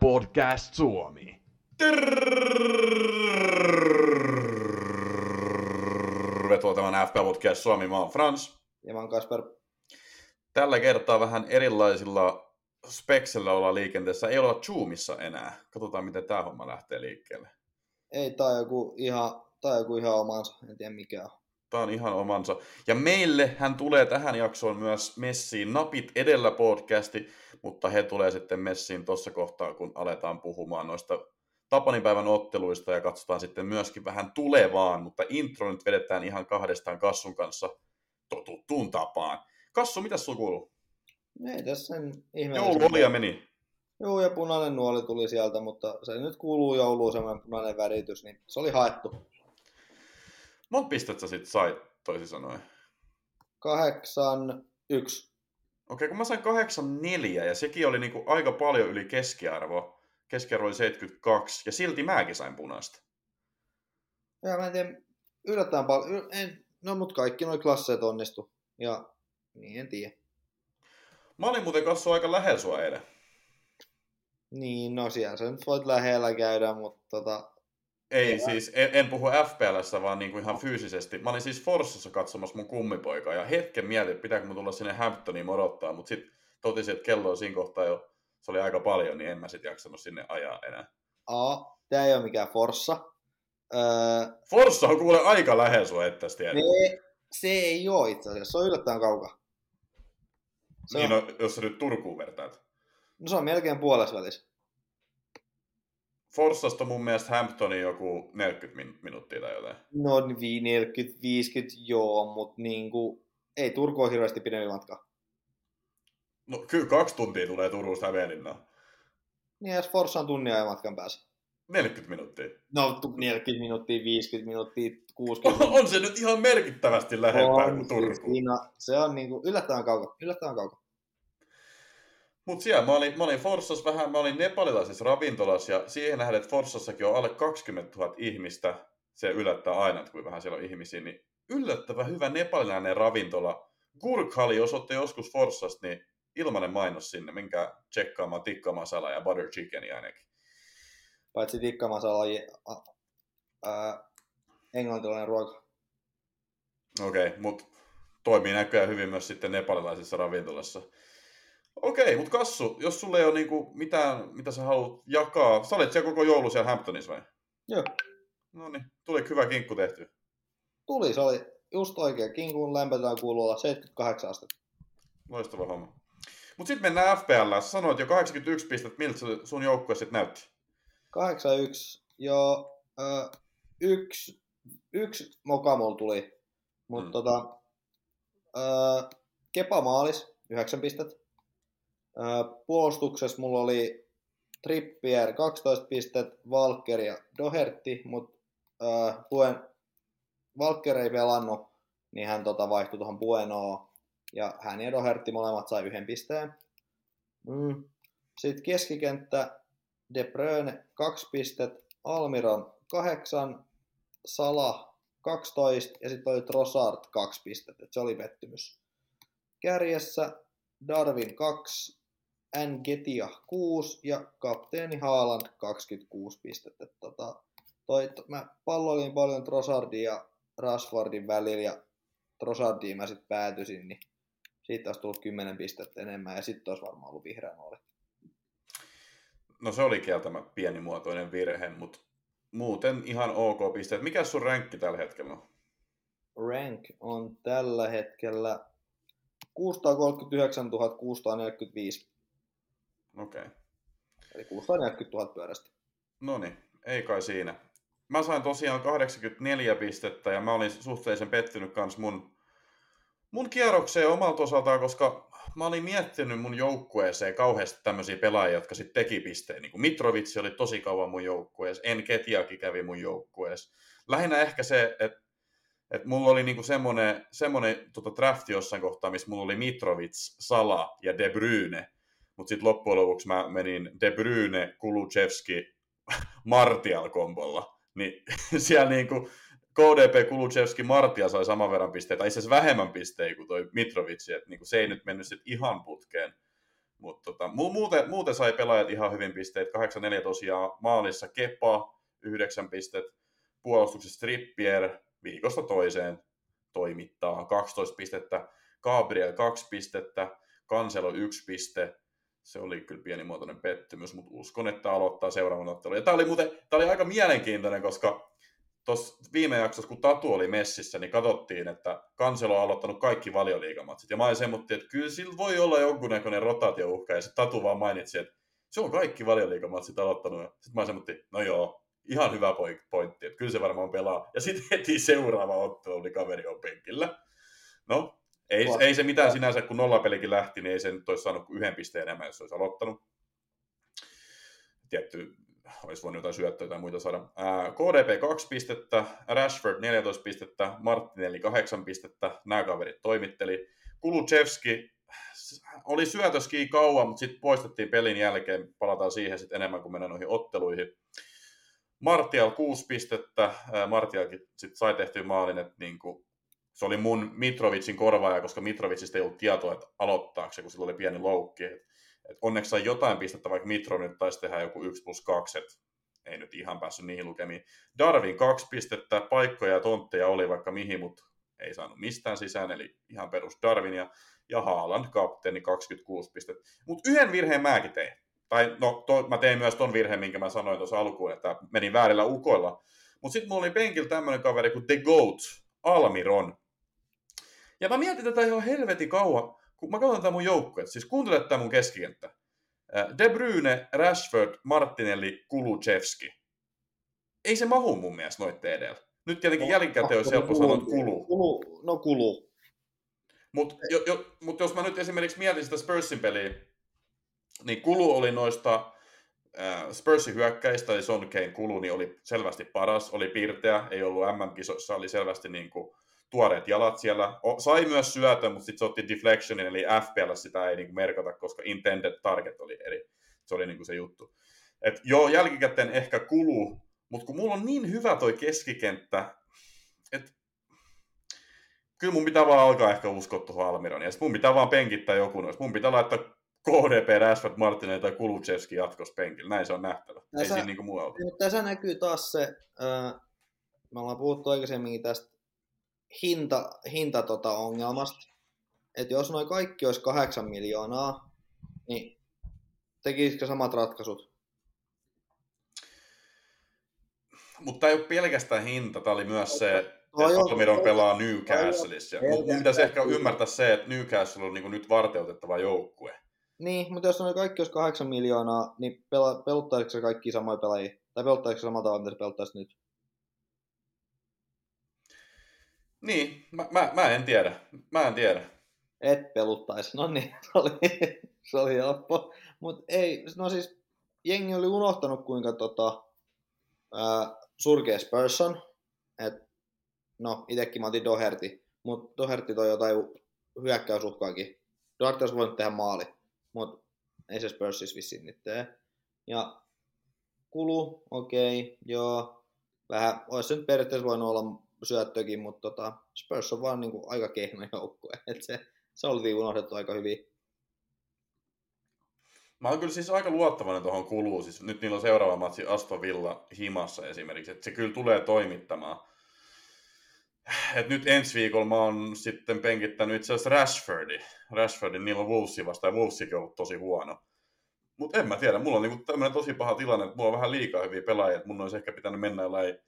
Podcast Suomi. Tervetuloa tämän FPL Podcast Suomi. Mä oon Frans. Ja mä oon Kasper. Tällä kertaa vähän erilaisilla speksellä olla liikenteessä. Ei olla Zoomissa enää. Katsotaan, miten tämä homma lähtee liikkeelle. Ei, tää on joku ihan, tää on joku ihan omansa. En tiedä mikä on. Tämä on ihan omansa. Ja meille hän tulee tähän jaksoon myös messiin Napit edellä podcasti, mutta he tulee sitten messiin tuossa kohtaa, kun aletaan puhumaan noista Tapanipäivän otteluista ja katsotaan sitten myöskin vähän tulevaan, mutta intro nyt vedetään ihan kahdestaan Kassun kanssa totuttuun tapaan. Kassu, mitä sulla kuuluu? Ei tässä sen Joulu ihmeellistä. oli ja meni. Joo, ja punainen nuoli tuli sieltä, mutta se nyt kuuluu jouluun semmoinen punainen väritys, niin se oli haettu. Monta pistettä sä sit sait, toisin sanoen? Kahdeksan, yksi. Okei, kun mä sain 84 ja sekin oli niinku aika paljon yli keskiarvo. Keskiarvo oli 72 ja silti mäkin sain punaista. Ja mä en tiedä, yllättäen paljon. En, no, mut kaikki noi klasseet onnistu. Ja niin en tiedä. Mä olin muuten kanssa aika lähellä sua eilen. Niin, no siellä sä nyt voit lähellä käydä, mutta tota, Ei Joo. siis, en, en puhu FPLssä, vaan niinku ihan fyysisesti. Mä olin siis Forssassa katsomassa mun kummipoikaa ja hetken mietin, että pitääkö mun tulla sinne Hamptoniin morottaa, mutta sitten totesin, että kello on siinä kohtaa jo, se oli aika paljon, niin en mä sitten jaksanut sinne ajaa enää. A, tää ei ole mikään Forssa. Öö, Forssa on kuule aika lähellä sua, että ne, se ei ole itse asiassa, se on yllättäen kaukaa. Se Niin, on, no, jos sä nyt Turkuun vertaat. no se on melkein puolessa välissä. Forssasta mun mielestä Hamptoniin joku 40 min- minuuttia tai jotain. No 40-50 joo, mutta niinku, ei Turku hirveästi pidempi matka. No kyllä kaksi tuntia tulee Turusta Hämeenlinnaan. Niin jos Forssa on tunnin ajan matkan päässä. 40 minuuttia. No tu- 40 minuuttia, 50 minuuttia, 60 On se nyt ihan merkittävästi lähempää kuin siis Turku. siinä, se on niinku yllättävän kaukaa, yllättävän kaukaa. Mutta siellä mä olin, mä olin Forssassa vähän, mä olin nepalilaisessa ravintolassa ja siihen nähden, että Forssassakin on alle 20 000 ihmistä, se yllättää aina, että kuinka vähän siellä on ihmisiä, niin yllättävän hyvä nepalilainen ravintola. Gurkhali, jos olette joskus Forssasta, niin ilmanen mainos sinne, menkää tsekkaamaan tikka masala ja butter chickeni ainakin. Paitsi tikkamasala a, a, englantilainen ruoka. Okei, okay, mutta toimii näköjään hyvin myös sitten nepalilaisessa ravintolassa. Okei, mutta Kassu, jos sulle ei ole niinku mitään, mitä sä haluat jakaa, sä olet siellä koko joulu siellä Hamptonissa vai? Joo, No niin, tuli hyvä kinkku tehty. tuli, se oli just oikein. Kinkun lämpötila kuuluu olla 78 astetta. Loistava homma. Mutta sitten mennään FPL. Sanoit jo 81 pistettä, miltä sun joukkue sitten näytti? 81, joo, ö, yksi, yksi moka mulla tuli, mutta mm. tota, ö, Kepa maalis, 9 pistettä. Puolustuksessa mulla oli Trippier 12 pistettä, Valker ja Doherty, mutta Puen, Valker ei pelannut, niin hän tota, vaihtui tuohon Buenoon, ja hän ja Doherty molemmat sai yhden pisteen. Mm. Sitten keskikenttä De Bruyne 2 pistettä, Almiron 8, Sala 12 ja sitten oli Trossard 2 pistettä. Et se oli pettymys. Kärjessä Darwin 2, Ngetia 6 ja kapteeni Haaland 26 pistettä. Et Tota, toi, to, mä palloilin paljon Trossardin ja Rashfordin välillä ja Trossardiin mä sitten päätyisin, niin siitä olisi tullut 10 pistettä enemmän ja sitten olisi varmaan ollut vihreä nuoli. No se oli kieltämättä pienimuotoinen virhe, mutta muuten ihan ok pisteet. Mikä sun ränkki tällä hetkellä on? rank on tällä hetkellä 639 645, Okei. Okay. eli 640 000 pyörästä. No niin, ei kai siinä. Mä sain tosiaan 84 pistettä ja mä olin suhteellisen pettynyt kans mun, mun kierrokseen omalta osaltaan, koska mä olin miettinyt mun joukkueeseen kauheasti tämmöisiä pelaajia, jotka sitten teki pisteen. Niin kuin Mitrovic oli tosi kauan mun joukkueessa, Enketiakin kävi mun joukkueessa. Lähinnä ehkä se, että et mulla oli niinku semmoinen, semmoinen tota drafti jossain kohtaa, missä mulla oli Mitrovic, Sala ja De Bruyne. Mutta sitten loppujen lopuksi mä menin De Bruyne, Kulusevski, Martial-kombolla. Niin siellä niinku KDP, Kulusevski, Martial sai saman verran pisteitä, tai itse asiassa vähemmän pisteitä kuin toi Mitrovic, että niinku se ei nyt mennyt sit ihan putkeen. Mutta tota, muuten, muuten sai pelaajat ihan hyvin pisteet. 8-4 tosiaan maalissa Kepa, 9 pistet. Puolustuksessa Trippier viikosta toiseen toimittaa 12 pistettä. Gabriel 2 pistettä. Kanselo 1 piste. Se oli kyllä pienimuotoinen pettymys, mutta uskon, että aloittaa seuraavan ottelun. Ja tämä oli, muuten, tämä oli aika mielenkiintoinen, koska tuossa viime jaksossa, kun Tatu oli messissä, niin katsottiin, että Kanselo on aloittanut kaikki valioliigamatsit. Ja mä semmoinen, että kyllä sillä voi olla jonkunnäköinen rotaatiouhka. Ja sitten Tatu vaan mainitsi, että se on kaikki valioliigamatsit aloittanut. Sitten mä semmoinen, no joo, ihan hyvä pointti, että kyllä se varmaan pelaa. Ja sitten heti seuraava ottelu, niin kaveri on penkillä. No, ei, ei se mitään sinänsä, kun nollapelikin lähti, niin ei se nyt olisi saanut yhden pisteen enemmän, jos olisi aloittanut. Tietty olisi voinut jotain syöttöä tai muita saada. KDP 2 pistettä, Rashford 14 pistettä, Martinelli 8 pistettä, nämä kaverit toimitteli. Kuluchevski oli syötöski kauan, mutta sitten poistettiin pelin jälkeen, palataan siihen sitten enemmän kuin mennään noihin otteluihin. Martial 6 pistettä, Martialkin sitten sai tehtyä maalin, että niinku, se oli mun Mitrovicin korvaaja, koska Mitrovicista ei ollut tietoa, että aloittaako se, kun sillä oli pieni loukki. Et et onneksi sai jotain pistettä, vaikka Mitro nyt taisi tehdä joku 1 plus 2, et ei nyt ihan päässyt niihin lukemiin. Darwin kaksi pistettä, paikkoja ja tontteja oli vaikka mihin, mutta ei saanut mistään sisään, eli ihan perus Darwin ja, ja Haaland kapteeni 26 pistettä. Mutta yhden virheen mäkin tein. Tai no, to, mä tein myös ton virheen, minkä mä sanoin tuossa alkuun, että menin väärillä ukoilla. Mutta sitten mulla oli penkillä tämmöinen kaveri kuin The Goat, Almiron. Ja mä mietin tätä ihan helvetin kauan, kun mä katson tätä mun joukkueet, siis kuuntele tätä mun keskikenttä. De Bruyne, Rashford, Martinelli, Kuluchevski. Ei se mahu mun mielestä noitten edellä. Nyt tietenkin no, jälkikäteen olisi helppo sanoa, että kulu. kulu. No kulu. Mutta jo, jo, mut jos mä nyt esimerkiksi mietin sitä Spursin peliä, niin kulu oli noista äh, Spursin hyökkäistä, eli Son Kane kulu, niin oli selvästi paras, oli piirteä, ei ollut MM-kisoissa, oli selvästi niin kuin, tuoreet jalat siellä. O, sai myös syötä, mutta sitten se otti deflectionin, eli FPL sitä ei niinku merkata, koska intended target oli eri. Se oli niinku se juttu. Et joo, jälkikäteen ehkä kuluu, mutta kun mulla on niin hyvä toi keskikenttä, että kyllä mun pitää vaan alkaa ehkä uskoa tuohon Almiron. Ja mun pitää vaan penkittää joku noista. Mun pitää laittaa KDP, Rashford, Martinelli tai Kuluchevski jatkos penkillä. Näin se on nähtävä. Tässä, Ei siinä niinku muualta. Tässä näkyy taas se, äh, me ollaan puhuttu aikaisemmin tästä hinta, hinta tota ongelmasta. Että jos noin kaikki olisi kahdeksan miljoonaa, niin tekisikö samat ratkaisut? Mutta ei ole pelkästään hinta, tämä oli myös se, että Almiron pelaa Newcastleissa. Mun pitäisi ehkä ymmärtää se, että Newcastle on niin nyt varteutettava joukkue. Niin, mutta jos on kaikki olisi kahdeksan miljoonaa, niin pela, peluttaisiko se kaikki samoja pelaajia? Tai peluttaisiko se samalla tavalla, mitä se peluttaisi nyt? Niin, mä, mä, mä en tiedä. Mä en tiedä. Et peluttaisi. No niin, se oli, se oli helppo. Mutta ei, no siis jengi oli unohtanut kuinka tota, ää, surkea Spurson. Et, no, itekin mä otin Doherty, mutta Doherty toi jotain hyökkäysuhkaakin. Doherty olisi voinut tehdä maali, mutta ei se Spursis vissiin nyt tee. Ja kulu, okei, okay, joo. Vähän, olisi nyt periaatteessa voinut olla syöttökin, mutta tota, Spurs on vaan niin kuin aika kehno joukkue. Et se, se oli unohdettu aika hyvin. Mä oon kyllä siis aika luottavainen tuohon kuluu. Siis nyt niillä on seuraava matsi Aston Villa himassa esimerkiksi. Että se kyllä tulee toimittamaan. Et nyt ensi viikolla mä oon sitten penkittänyt itse asiassa Rashfordi. Rashfordin niillä on Wolvesi vasta ja Wolvesikin on ollut tosi huono. Mutta en mä tiedä, mulla on niinku tämmöinen tosi paha tilanne, että mulla on vähän liikaa hyviä pelaajia, että mun olisi ehkä pitänyt mennä jollain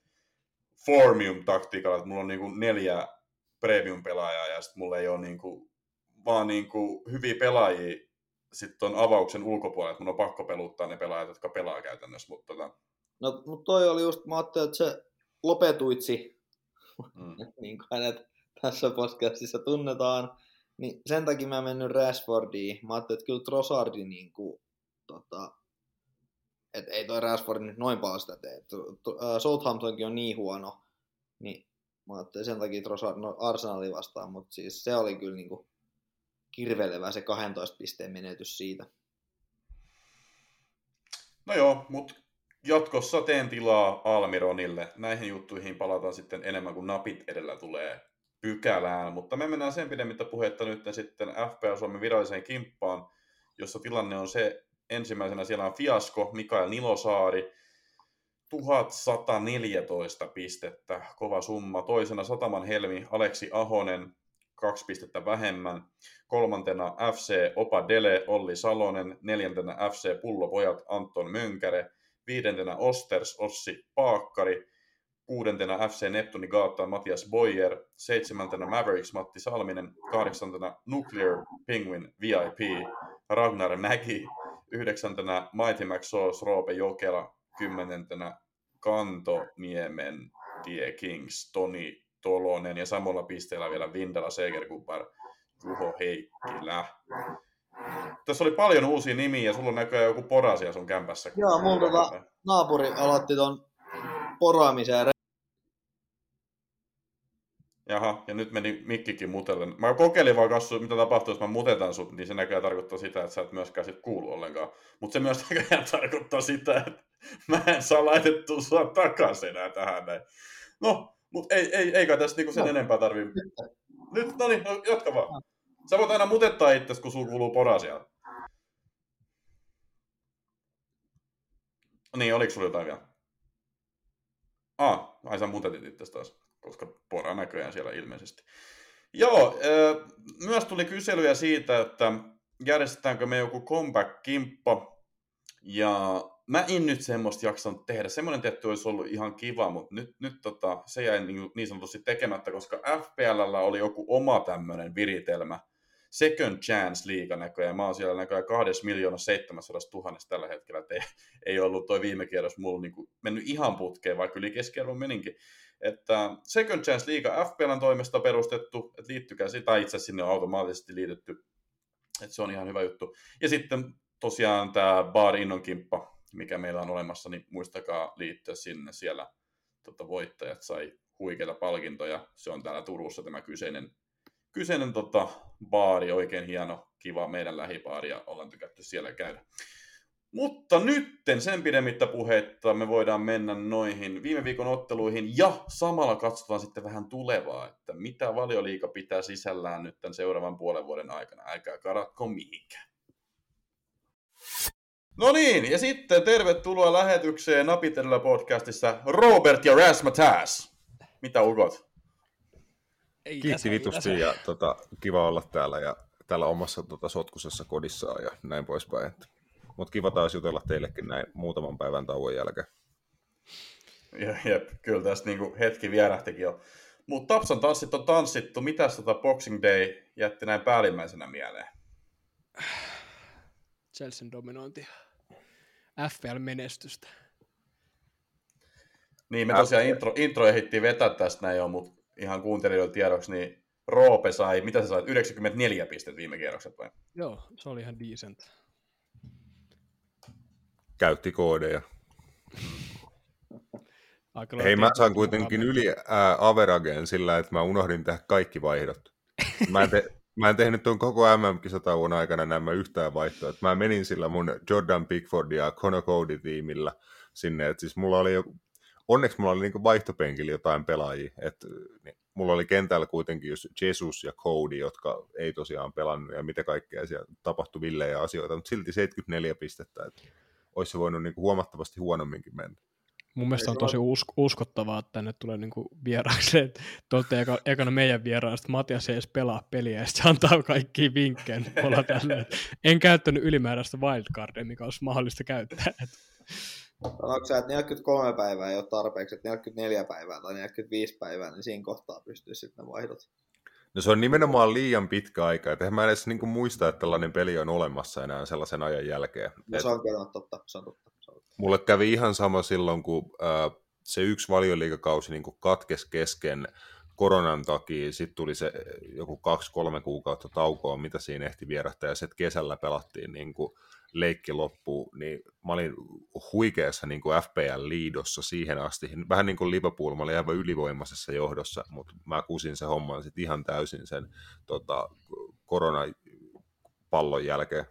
Formium-taktiikalla, että mulla on niinku neljä premium-pelaajaa ja sitten mulla ei ole niinku, vaan niinku hyviä pelaajia sitten on avauksen ulkopuolella, että mun on pakko peluttaa ne pelaajat, jotka pelaa käytännössä. Mutta tota... No, mutta toi oli just, mä ajattelin, että se lopetuitsi, mm. niin kuin hänet tässä podcastissa tunnetaan, niin sen takia mä mennyt Rashfordiin. Mä ajattelin, että kyllä Trossardi niin kuin, tota, että ei toi Rashford nyt noin paljon sitä tee. Southamptonkin on niin huono, niin mä ajattelin sen takia Trossard no Arsenalin vastaan, mutta siis se oli kyllä niinku kirvelevä se 12 pisteen menetys siitä. No joo, mutta jatkossa teen tilaa Almironille. Näihin juttuihin palataan sitten enemmän kuin napit edellä tulee pykälään, mutta me mennään sen pidemmittä puhetta nyt sitten FPL Suomen viralliseen kimppaan. jossa tilanne on se, ensimmäisenä siellä on Fiasko, Mikael Nilosaari, 1114 pistettä, kova summa. Toisena Sataman Helmi, Aleksi Ahonen, kaksi pistettä vähemmän. Kolmantena FC Opa Dele, Olli Salonen. Neljäntenä FC Pullopojat, Anton Mönkäre. Viidentenä Osters, Ossi Paakkari. Kuudentena FC Neptuni Gaata, Matias Boyer. Seitsemäntenä Mavericks, Matti Salminen. Kahdeksantena Nuclear Penguin VIP, Ragnar Mäki. Yhdeksäntenä Mighty Max Sauce, Roope Jokela. Kymmenentenä Kantoniemen Die Kings, Toni Tolonen ja samalla pisteellä vielä Vindala Segerkupar, Juho Heikkilä. Tässä oli paljon uusia nimiä ja sulla on näköjään joku porasia sun kämpässä. Joo, mun tota, naapuri aloitti ton poraamisen Jaha, ja nyt meni mikkikin mutellen. Mä kokeilin vaan kassu, mitä tapahtuu, jos mä mutetan sut, niin se näköjään tarkoittaa sitä, että sä et myöskään sit kuulu ollenkaan. Mutta se myös näköjään tarkoittaa sitä, että mä en saa laitettua sua takaisin enää tähän näin. No, mutta ei, ei, eikä tästä niinku sen no. enempää tarvii. Nyt, no niin, no, jatka vaan. Sä voit aina mutettaa itsesi, kun sulla kuuluu pora siellä. Niin, oliko sulla jotain vielä? Ah, ai sä mutetit itse taas, koska pora näköjään siellä ilmeisesti. Joo, myös tuli kyselyjä siitä, että järjestetäänkö me joku comeback-kimppa. Ja mä en nyt semmoista jaksanut tehdä. Semmoinen tietty olisi ollut ihan kiva, mutta nyt, nyt tota, se jäi niin, niin sanotusti tekemättä, koska FPLllä oli joku oma tämmöinen viritelmä. Second Chance liiga näköjään. Mä oon siellä näköjään 2 miljoonaa 700 000 tällä hetkellä. Et ei, ei ollut toi viime kierros mulla niin kuin mennyt ihan putkeen, vaikka yli keskiarvon meninkin. Että Second Chance liiga FPLn toimesta perustettu, että liittykää sitä, itse sinne on automaattisesti liitetty. Että se on ihan hyvä juttu. Ja sitten tosiaan tämä Bar Innon kimppa, mikä meillä on olemassa, niin muistakaa liittyä sinne. Siellä tota, voittajat sai huikeita palkintoja. Se on täällä Turussa tämä kyseinen, kyseinen tota, baari, oikein hieno, kiva meidän lähibaari ja ollaan tykätty siellä käydä. Mutta nytten sen pidemmittä puheitta me voidaan mennä noihin viime viikon otteluihin ja samalla katsotaan sitten vähän tulevaa, että mitä valioliika pitää sisällään nyt tämän seuraavan puolen vuoden aikana. Älkää karatko mihinkään. No niin, ja sitten tervetuloa lähetykseen Napitellä podcastissa Robert ja Rasmatas. Mitä ukot? Ei Kiitti vitusti ja tota, kiva olla täällä ja täällä omassa tota, sotkusessa kodissaan ja näin poispäin. Mutta kiva taas jutella teillekin näin muutaman päivän tauon jälkeen. Jep, kyllä tässä niinku hetki vierähtikin jo. Mutta Tapsan tanssit on tanssittu. Mitäs tota Boxing Day jätti näin päällimmäisenä mieleen? Chelsea dominointi. FPL-menestystä. Niin, me tosiaan intro, intro ehdittiin vetää tästä näin jo, mutta ihan kuuntelijoille tiedoksi, niin Roope sai, mitä sä sait, 94 pistettä viime kierrokset vai? Joo, se oli ihan decent. Käytti koodeja. Hei, mä saan kuitenkin yli ää, averageen sillä, että mä unohdin tehdä kaikki vaihdot. Mä en, te, Mä en tehnyt tuon koko MM-kisatauon aikana nämä yhtään vaihtoa. Mä menin sillä mun Jordan Pickford ja Conor Cody-tiimillä sinne. Et siis mulla oli jo, onneksi mulla oli niinku vaihtopenkillä jotain pelaajia. Et, niin, mulla oli kentällä kuitenkin just Jesus ja Cody, jotka ei tosiaan pelannut ja mitä kaikkea siellä tapahtui villejä asioita, mutta silti 74 pistettä. Et olisi se voinut niinku huomattavasti huonomminkin mennä. Mun mielestä on tosi usk- uskottavaa, että tänne tulee niinku vieraaksi, että te eka, ekana meidän vieraan, että Matias ei edes pelaa peliä, ja sitten antaa kaikki vinkkejä. En käyttänyt ylimääräistä wildcardia, mikä olisi mahdollista käyttää. Sanoitko sä, että 43 päivää ei ole tarpeeksi, että 44 päivää tai 45 päivää, niin siinä kohtaa pystyy sitten ne vaihdot? No se on nimenomaan liian pitkä aika, että mä edes niinku muista, että tällainen peli on olemassa enää sellaisen ajan jälkeen. No, se on kyllä totta, se on totta. Mulle kävi ihan sama silloin, kun äh, se yksi valioliikakausi niin katkesi kesken koronan takia, sitten tuli se joku kaksi-kolme kuukautta taukoa, mitä siinä ehti vierähtää, ja sitten kesällä pelattiin niin kuin leikki loppuun, niin mä olin huikeassa niin kuin FPL-liidossa siihen asti, vähän niin kuin Liverpool, mä olin aivan ylivoimaisessa johdossa, mutta mä kusin se homman sitten ihan täysin sen tota, koronapallon jälkeen.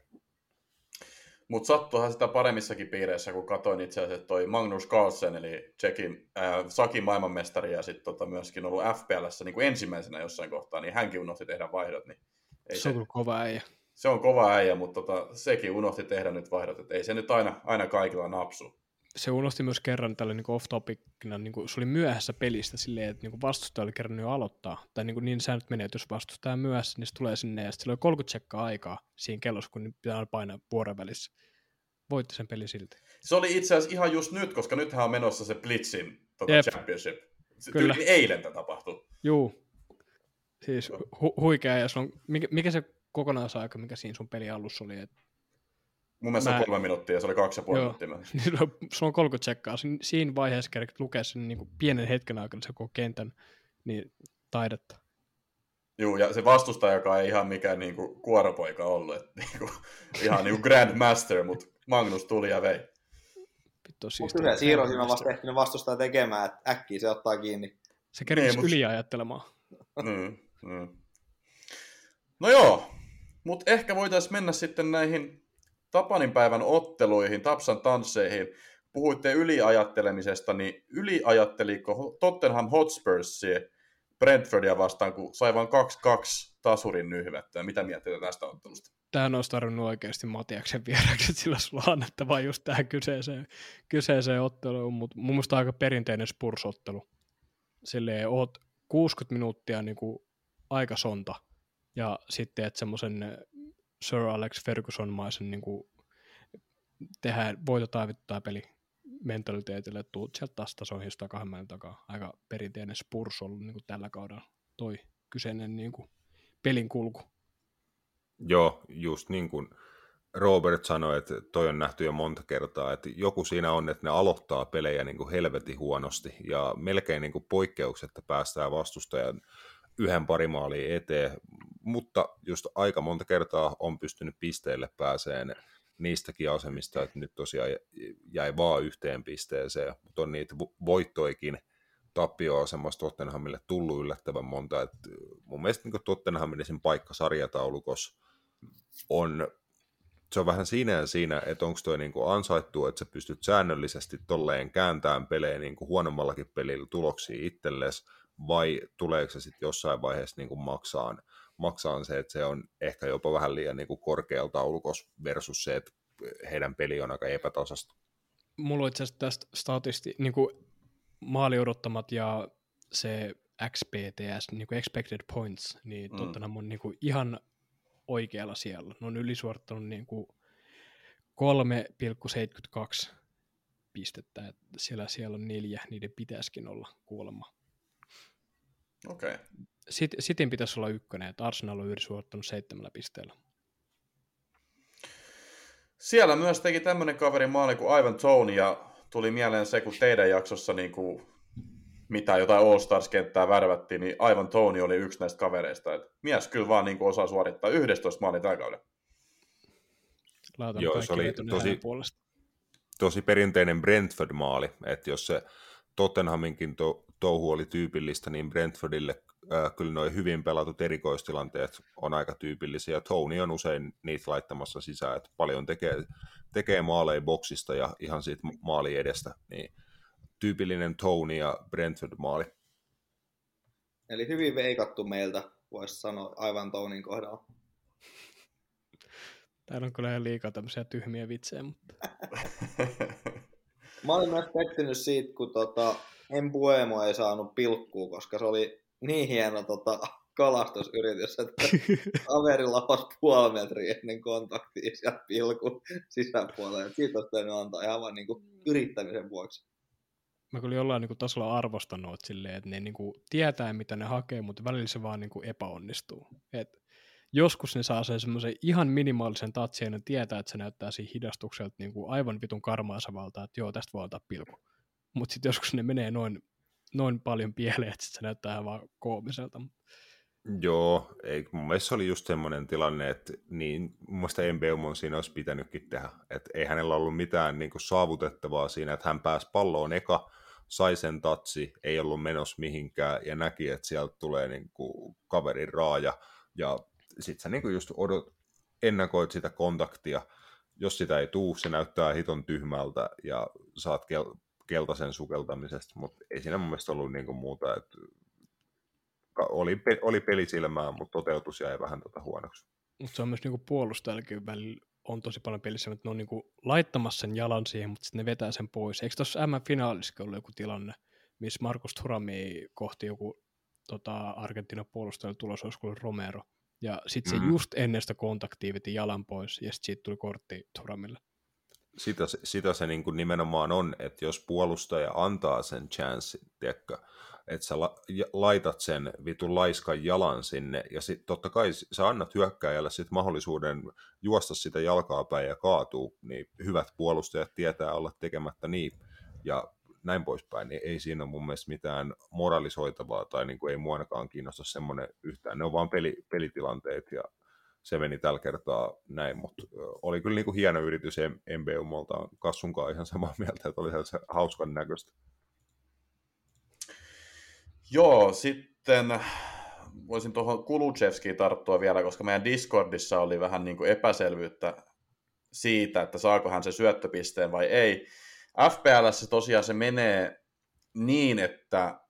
Mutta sattuihan sitä paremmissakin piireissä, kun katsoin itse asiassa toi Magnus Carlsen, eli Tsekin äh, Sakin maailmanmestari ja sitten tota myöskin ollut FPLssä niin kuin ensimmäisenä jossain kohtaa, niin hänkin unohti tehdä vaihdot. Niin ei se, se on kova äijä. Se on kova äijä, mutta tota, sekin unohti tehdä nyt vaihdot, että ei se nyt aina, aina kaikilla napsu. Se unohti myös kerran tällä niin off-topicina, niin kuin, se oli myöhässä pelistä silleen, että niin vastustaja oli kerran jo aloittaa. Tai niin, kuin niin säännöt menee, että jos vastustaja myöhässä, niin se tulee sinne ja sitten sillä oli 30 tsekkaa aikaa siinä kellossa, kun pitää painaa vuoren välissä. Voitti sen peli silti. Se oli itse asiassa ihan just nyt, koska nythän on menossa se Blitzin tota, championship. Se Kyllä. eilen tämä tapahtui. Juu. Siis hu- huikea, ja on, mikä, mikä se kokonaisaika, mikä siinä sun peli alussa oli? Et Mun mielestä mä... on kolme minuuttia, se oli kaksi ja puoli minuuttia. Niin se on 30 tsekkaa. Siinä vaiheessa kerkit lukea sen niin kuin pienen hetken aikana se koko kentän niin taidetta. Joo, ja se vastustaja, ei ihan mikään niin kuin, kuoropoika ollut. Että, niin kuin, ihan niin kuin Grandmaster, mutta Magnus tuli ja vei. Vittu Mutta kyllä Siiro siinä on vasta ehtinyt vastustaa tekemään, että äkkiä se ottaa kiinni. Se kerkisi niin, mutta... yliajattelemaan. Mm, mm. No joo, mutta ehkä voitaisiin mennä sitten näihin Tapanin päivän otteluihin, Tapsan tansseihin. Puhuitte yliajattelemisesta, niin yliajatteliko Tottenham Hotspursia Brentfordia vastaan, kun sai vain 2-2 tasurin nyhvettä. Mitä miettii tästä ottelusta? Tähän olisi tarvinnut oikeasti Matiaksen vieraksi, sillä sulla annettava just tähän kyseiseen, kyseiseen otteluun, mutta mun mielestä aika perinteinen Spurs-ottelu. Silleen oot 60 minuuttia niin kuin aika sonta, ja sitten että semmoisen Sir Alex Ferguson-maisen niin kuin tehdään voito peli mentaliteetille, että tuut sieltä taas tasoihin sitä kahden takaa. Aika perinteinen Spurs ollut niin kuin tällä kaudella toi kyseinen niin kuin pelin kulku. Joo, just niin kuin Robert sanoi, että toi on nähty jo monta kertaa, että joku siinä on, että ne aloittaa pelejä niin kuin helvetin huonosti ja melkein niin kuin poikkeuksetta päästään vastustajan yhden pari maaliin eteen, mutta just aika monta kertaa on pystynyt pisteelle pääseen niistäkin asemista, että nyt tosiaan jäi vaan yhteen pisteeseen, mutta on niitä voittoikin tappioasemassa Tottenhamille tullut yllättävän monta. että mun mielestä niin Tottenhamin sen paikka sarjataulukossa on, se on vähän siinä ja siinä, että onko toi niin ansaittu, että sä pystyt säännöllisesti tolleen kääntämään pelejä niin huonommallakin pelillä tuloksia itsellesi, vai tuleeko se sitten jossain vaiheessa niin maksaan, maksaan se, että se on ehkä jopa vähän liian niin korkealla taulukossa versus se, että heidän peli on aika epätasasta. Mulla on itse asiassa tästä statisti, niin kuin maali odottamat ja se XPTS, niin kuin expected points, niin mm. Tottenham on niin kuin ihan oikealla siellä. Ne on ylisuorittanut niin kuin 3,72 pistettä, että siellä, siellä on neljä, niiden pitäisikin olla kuulemma. Okei. Okay. Sitten Sitin pitäisi olla ykkönen, että Arsenal on ylisuorittanut seitsemällä pisteellä. Siellä myös teki tämmöinen kaveri maali kuin Ivan Tony, ja tuli mieleen se, kun teidän jaksossa niin kuin, mitä jotain All-Stars-kenttää värvättiin, niin aivan Tony oli yksi näistä kavereista. Et mies kyllä vaan niin kuin osaa suorittaa 11 maali tällä kaudella. Joo, se oli tosi, tosi perinteinen Brentford-maali, että jos se Tottenhaminkin to, touhu oli tyypillistä, niin Brentfordille äh, kyllä noin hyvin pelatut erikoistilanteet on aika tyypillisiä. Tony on usein niitä laittamassa sisään, että paljon tekee, tekee maaleja boksista ja ihan siitä maali edestä, niin tyypillinen Tony ja Brentford-maali. Eli hyvin veikattu meiltä, voisi sanoa aivan Tonin kohdalla. Täällä on kyllä ihan liikaa tämmöisiä tyhmiä vitsejä, mutta... Mä olin myös pettynyt siitä, kun tota, Embuemo ei saanut pilkkuu, koska se oli niin hieno tota, kalastusyritys, että kaverilla olisi puoli metriä ennen kontaktia ja pilkun sisäpuolelle. Siitä olisi pitänyt antaa ihan vain niin yrittämisen vuoksi. Mä kyllä jollain niin kuin, tasolla arvostanut että, silleen, että ne niin kuin, tietää, mitä ne hakee, mutta välillä se vaan niin kuin, epäonnistuu. Et joskus ne saa sen semmoisen ihan minimaalisen tatsin, ja ne tietää, että se näyttää siinä hidastukselta niin kuin aivan vitun karmaasavalta, että joo, tästä voi antaa pilku. Mutta sitten joskus ne menee noin, noin paljon pieleen, että se näyttää vaan koomiselta. Joo, ei, mun mielestä se oli just semmoinen tilanne, että niin, mun mielestä Embeumon siinä olisi pitänytkin tehdä. Että ei hänellä ollut mitään niin kuin, saavutettavaa siinä, että hän pääsi palloon eka, sai sen tatsi, ei ollut menossa mihinkään ja näki, että sieltä tulee niin kuin, kaverin raaja ja sitten sä niin kuin just odot, ennakoit sitä kontaktia, jos sitä ei tuu, se näyttää hiton tyhmältä ja saat keltaisen sukeltamisesta, mutta ei siinä mun mielestä ollut niin kuin muuta, että oli, oli pelisilmää, mutta toteutus jäi vähän tota huonoksi. Mutta se on myös niinku puolustajallakin välillä on tosi paljon pelissä, että ne on niinku laittamassa sen jalan siihen, mutta sitten ne vetää sen pois. Eikö tuossa M-finaalissakin ollut joku tilanne, missä Markus Turami kohti joku tota, Argentiina puolustajalle tulos, olisi kuin Romero. Ja sitten se Mhm. just ennen sitä kontaktia veti jalan pois, ja sitten siitä tuli kortti Turamille. Sitä, sitä se niin kuin nimenomaan on, että jos puolustaja antaa sen chanssin, tiedätkö, että sä laitat sen vitun laiskan jalan sinne, ja sitten totta kai sä annat hyökkääjälle sit mahdollisuuden juosta sitä jalkaa päin ja kaatuu, niin hyvät puolustajat tietää olla tekemättä niin, ja näin poispäin, niin ei siinä ole mun mielestä mitään moralisoitavaa, tai niin kuin ei mua ainakaan kiinnosta semmoinen yhtään, ne on vaan peli, pelitilanteet, ja se meni tällä kertaa näin, mutta oli kyllä niin kuin hieno yritys MBUmolta, Kassunkaan ihan samaa mieltä, että oli se hauskan näköistä. Joo, sitten voisin tuohon Kuluchevskiin tarttua vielä, koska meidän Discordissa oli vähän niin kuin epäselvyyttä siitä, että saako hän se syöttöpisteen vai ei. FPLssä tosiaan se menee niin, että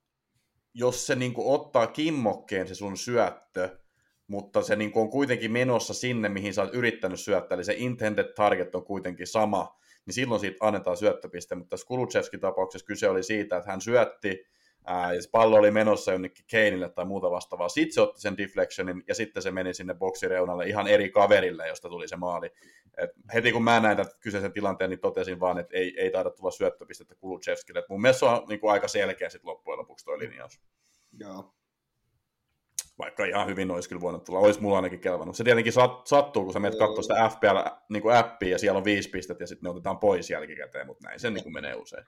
jos se niin kuin ottaa kimmokkeen se sun syöttö, mutta se niin on kuitenkin menossa sinne, mihin sä oot yrittänyt syöttää, eli se intended target on kuitenkin sama, niin silloin siitä annetaan syöttöpiste, mutta tässä Kuluchevskin tapauksessa kyse oli siitä, että hän syötti, ää, ja se pallo oli menossa jonnekin Keinille tai muuta vastaavaa. Sitten se otti sen deflectionin, ja sitten se meni sinne boksireunalle ihan eri kaverille, josta tuli se maali. Et heti kun mä näin tämän kyseisen tilanteen, niin totesin vaan, että ei, ei taida tulla syöttöpistettä Kuluchevskille. Et mun mielestä se on niin kuin aika selkeä sit loppujen lopuksi toi linjaus. Joo. Vaikka ihan hyvin olisi kyllä voinut tulla, olisi mulla ainakin kelvannut. Se tietenkin sat, sattuu, kun sä menet katsoa sitä FPL-appia ja siellä on viisi pistettä ja sitten ne otetaan pois jälkikäteen, mutta näin se niin menee usein.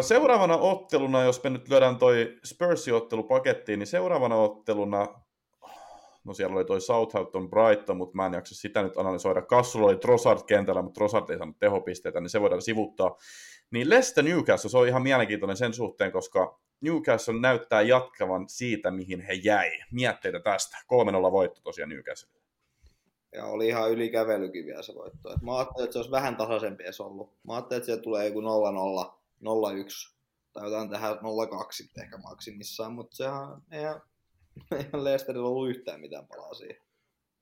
Seuraavana otteluna, jos me nyt lyödään toi Spursi-ottelu pakettiin, niin seuraavana otteluna, no siellä oli toi Southampton Brighton, mutta mä en jaksa sitä nyt analysoida. Kassulla oli Trossard kentällä, mutta Trossard ei saanut tehopisteitä, niin se voidaan sivuttaa. Niin Leicester Newcastle, se on ihan mielenkiintoinen sen suhteen, koska Newcastle näyttää jatkavan siitä, mihin he jäi. Mietteitä tästä. 3-0 voitto tosiaan Newcastle. Ja oli ihan ylikävelykin vielä se voitto. Et mä ajattelin, että se olisi vähän tasaisempi edes ollut. Mä ajattelin, että siellä tulee joku 0-0, 0-1 tai jotain tähän 0-2 sitten ehkä maksimissaan, mutta sehän eihän, eihän Leicesterilla ollut yhtään mitään palaa siihen.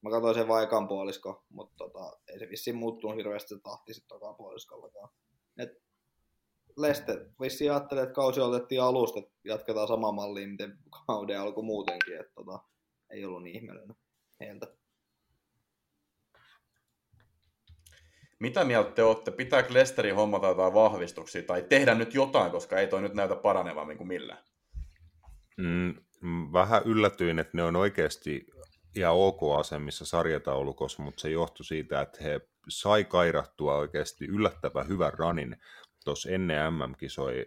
Mä katsoin sen vaikan puolisko, mutta tota, ei se vissiin muuttunut hirveästi se tahti sitten tokaan puoliskollakaan. Et Leicester vissiin ajattelee, että kausi otettiin alusta, että jatketaan samaa malliin, miten kauden alku muutenkin, että tota, ei ollut niin ihmeellinen heiltä. Mitä mieltä te olette? Pitääkö Lesterin hommata jotain vahvistuksia tai tehdä nyt jotain, koska ei toi nyt näytä paranevan niin kuin millään? Mm, mm, vähän yllätyin, että ne on oikeasti ihan ok asemissa sarjataulukossa, mutta se johtui siitä, että he sai kairattua oikeasti yllättävän hyvän ranin tuossa ennen MM-kisoja.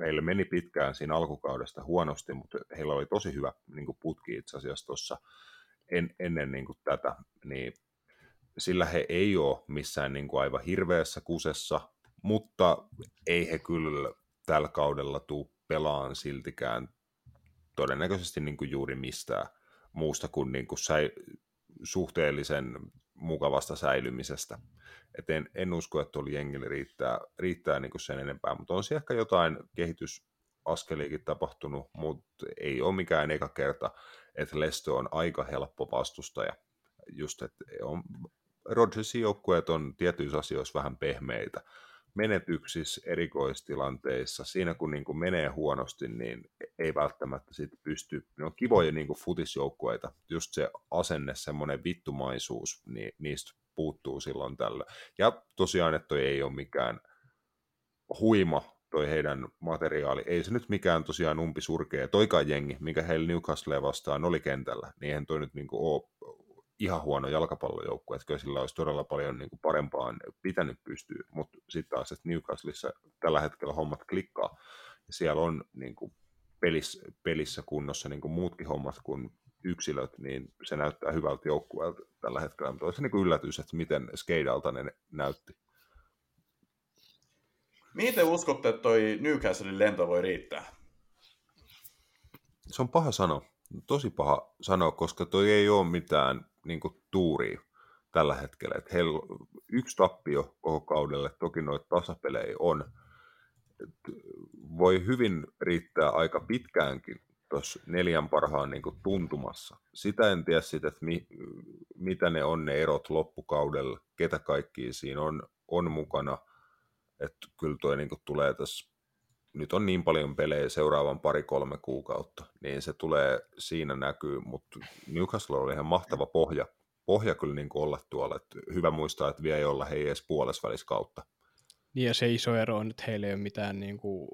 Heillä meni pitkään siinä alkukaudesta huonosti, mutta heillä oli tosi hyvä niin kuin putki itse asiassa tuossa en, ennen niin kuin tätä, niin sillä he ei ole missään niin kuin aivan hirveässä kusessa, mutta ei he kyllä tällä kaudella tuu pelaan siltikään todennäköisesti niin kuin juuri mistään muusta kuin, niin kuin säi, suhteellisen mukavasta säilymisestä. Et en, en usko, että tuolla jengillä riittää, riittää niin sen enempää, mutta on siellä ehkä jotain kehitysaskeliakin tapahtunut, mutta ei ole mikään eka kerta, että Lesto on aika helppo vastustaja. Just, että on, Rodgersin joukkueet on tietyissä asioissa vähän pehmeitä. Menetyksissä, erikoistilanteissa, siinä kun niin kuin menee huonosti, niin ei välttämättä sit pysty, ne on kivoja niin kuin futisjoukkueita, just se asenne, semmoinen vittumaisuus, niin niistä puuttuu silloin tällä. Ja tosiaan, että toi ei ole mikään huima toi heidän materiaali. Ei se nyt mikään tosiaan umpisurkea. Toikaan jengi, mikä heillä Newcastle vastaan oli kentällä, niin eihän toi nyt niinku ole ihan huono jalkapallojoukkue, että kyllä sillä olisi todella paljon niin kuin parempaan pitänyt pystyä, mutta sitten taas, että Newcastleissa tällä hetkellä hommat klikkaa, ja siellä on niin kuin pelissä, pelissä kunnossa niin kuin muutkin hommat kuin yksilöt, niin se näyttää hyvältä joukkueelta tällä hetkellä, mutta olisi niin kuin yllätys, että miten Skeidalta ne näytti. Mihin te uskotte, että toi Newcastlein lento voi riittää? Se on paha sanoa, tosi paha sanoa, koska toi ei ole mitään niin kuin, tuuria tällä hetkellä. Et heillä yksi tappio koko kaudelle, toki noita tasapelejä on. Et voi hyvin riittää aika pitkäänkin tuossa neljän parhaan niin kuin tuntumassa. Sitä en tiedä sitten, että mi, mitä ne on ne erot loppukaudella, ketä kaikki siinä on, on mukana. Että kyllä tuo niin kuin tulee tässä, nyt on niin paljon pelejä seuraavan pari-kolme kuukautta, niin se tulee siinä näkyy, mutta Newcastle oli ihan mahtava pohja, pohja kyllä niin olla tuolla. Että hyvä muistaa, että vielä ei olla hei edes puolesvälis kautta. Niin ja se iso ero on, että heillä ei ole mitään niin kuin,